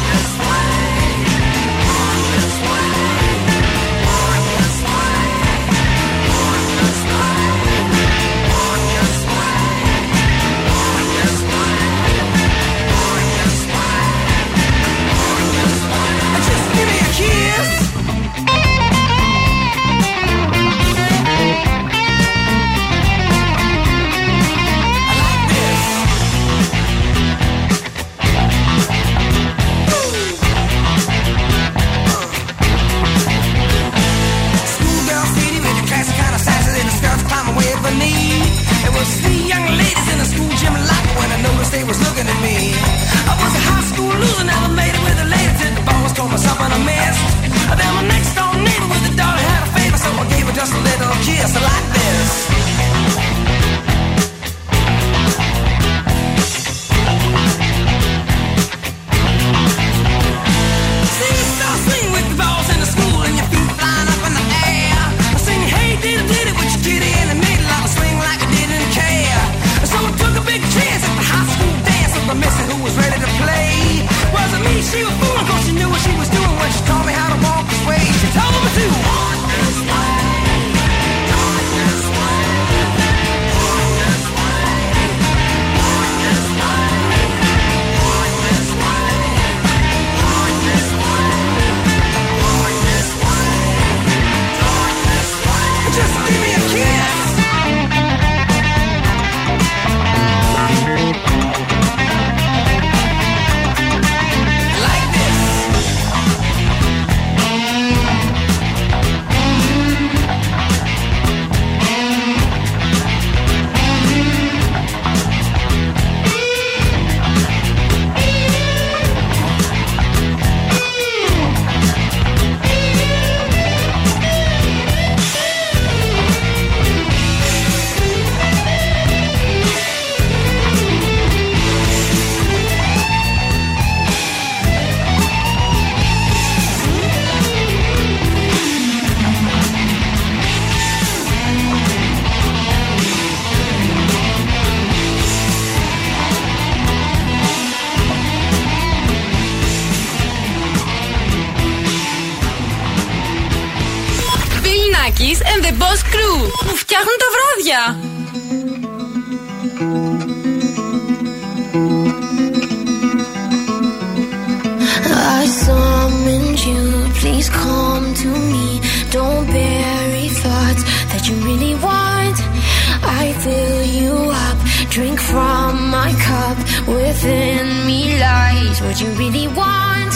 fill you up. Drink from my cup. Within me lies what you really want.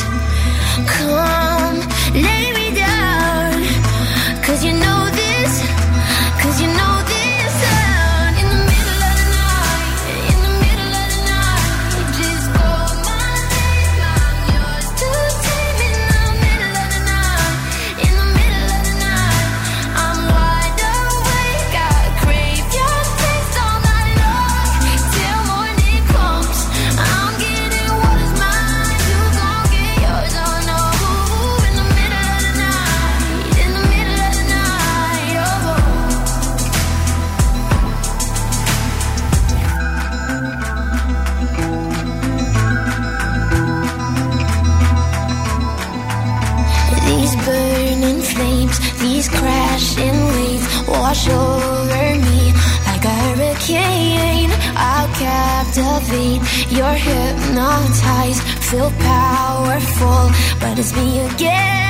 Come, lay me down. Cause you know. You're hypnotized, feel powerful, but it's me again.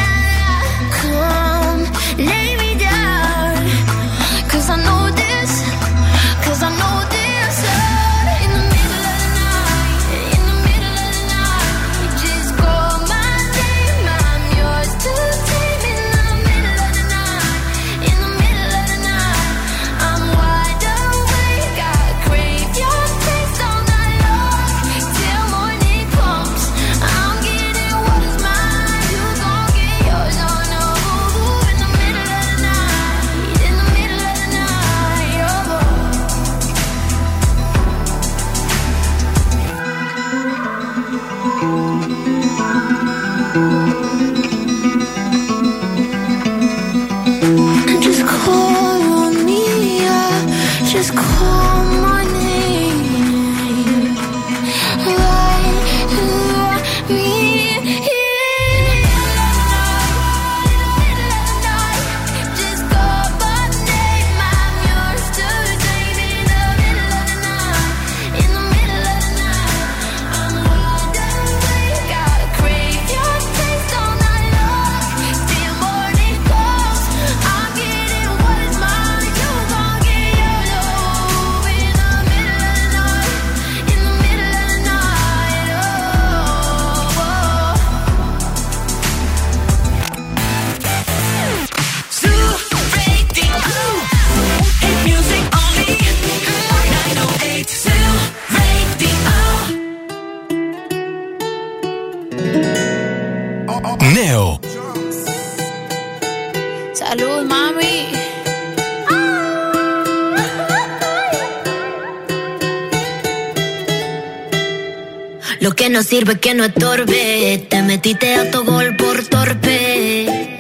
sirve que no estorbe. Te metiste a tu gol por torpe.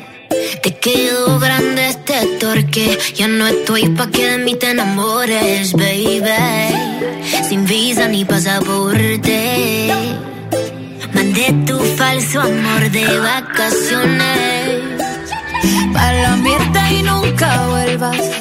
Te quedó grande este torque. Ya no estoy pa' que de mí te enamores, baby. Sin visa ni pasaporte. Mandé tu falso amor de vacaciones. Para la mierda y nunca vuelvas.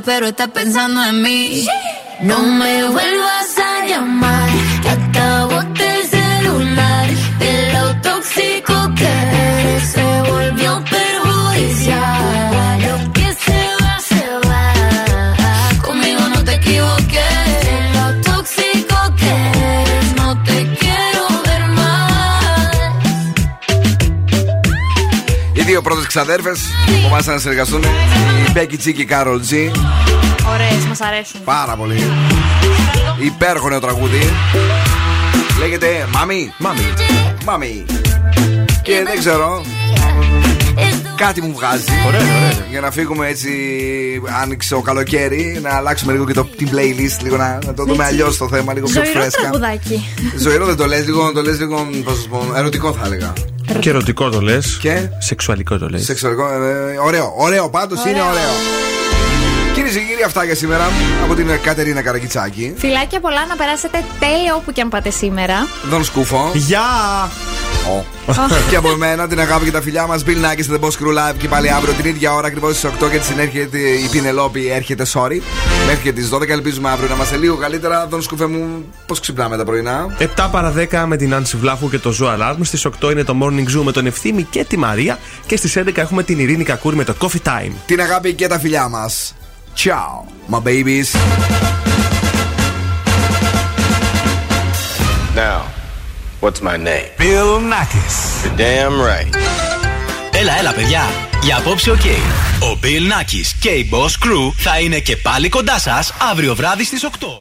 Pero estás pensando ξαδέρφες που μας να συνεργαστούν, η Μπέκι Τζι και η Κάρολ Τζι. Ωραίες, μας αρέσουν. Πάρα πολύ. Υπέροχο νέο τραγούδι. Λέγεται Μάμι. Μάμι. Μάμι. Και δεν ξέρω. Κάτι μου βγάζει. Ωραία, ωραία. Για να φύγουμε έτσι, άνοιξε ο καλοκαίρι, να αλλάξουμε λίγο και το, την playlist, λίγο να, να το δούμε αλλιώς το θέμα, λίγο πιο Ζωηρό φρέσκα. τραγουδάκι. Ζωηρό δεν το λες, λίγο, το λες λίγο πώς να σου πω, ερωτικό θα έλεγα. Και ερωτικό το λες. Και; Σεξουαλικό το λες. Σεξουαλικό, ε, ωραίο, ωραίο πάντως είναι ωραίο. Κυρίες και κύριοι, αυτά για σήμερα από την Κατερίνα Καρακιτσάκη. Φιλάκια πολλά να περάσετε τέλεια όπου και αν πάτε σήμερα. Δον Σκούφο. Γεια! Ω. και από εμένα την αγάπη και τα φιλιά μας. Bill Nackis The Boss Crew Live και πάλι αύριο την ίδια ώρα ακριβώς στις 8 και τη συνέρχεται η Πινελόπη. Έρχεται, sorry. Μέχρι και τις 12. Ελπίζουμε αύριο να είμαστε λίγο καλύτερα. Δον Σκούφε μου, πώς ξυπνάμε τα πρωινά; 7 παρα 10 με την Άνση Βλάχου και το Ζω Alarm. Στις 8 είναι το Morning Zoo με τον Ευθύμη και τη Μαρία. Και στις 11 έχουμε την Ειρήνη Κακούρη με το Coffee Time. Την αγάπη και τα φιλιά μας. Ciao, my babies. Now, what's my name? Bill Nakis. You're damn right. Έλα, έλα, παιδιά. Για απόψε, οκ. Ο Bill Nakis και η Boss Crew θα είναι και πάλι κοντά σας αύριο βράδυ στις 8.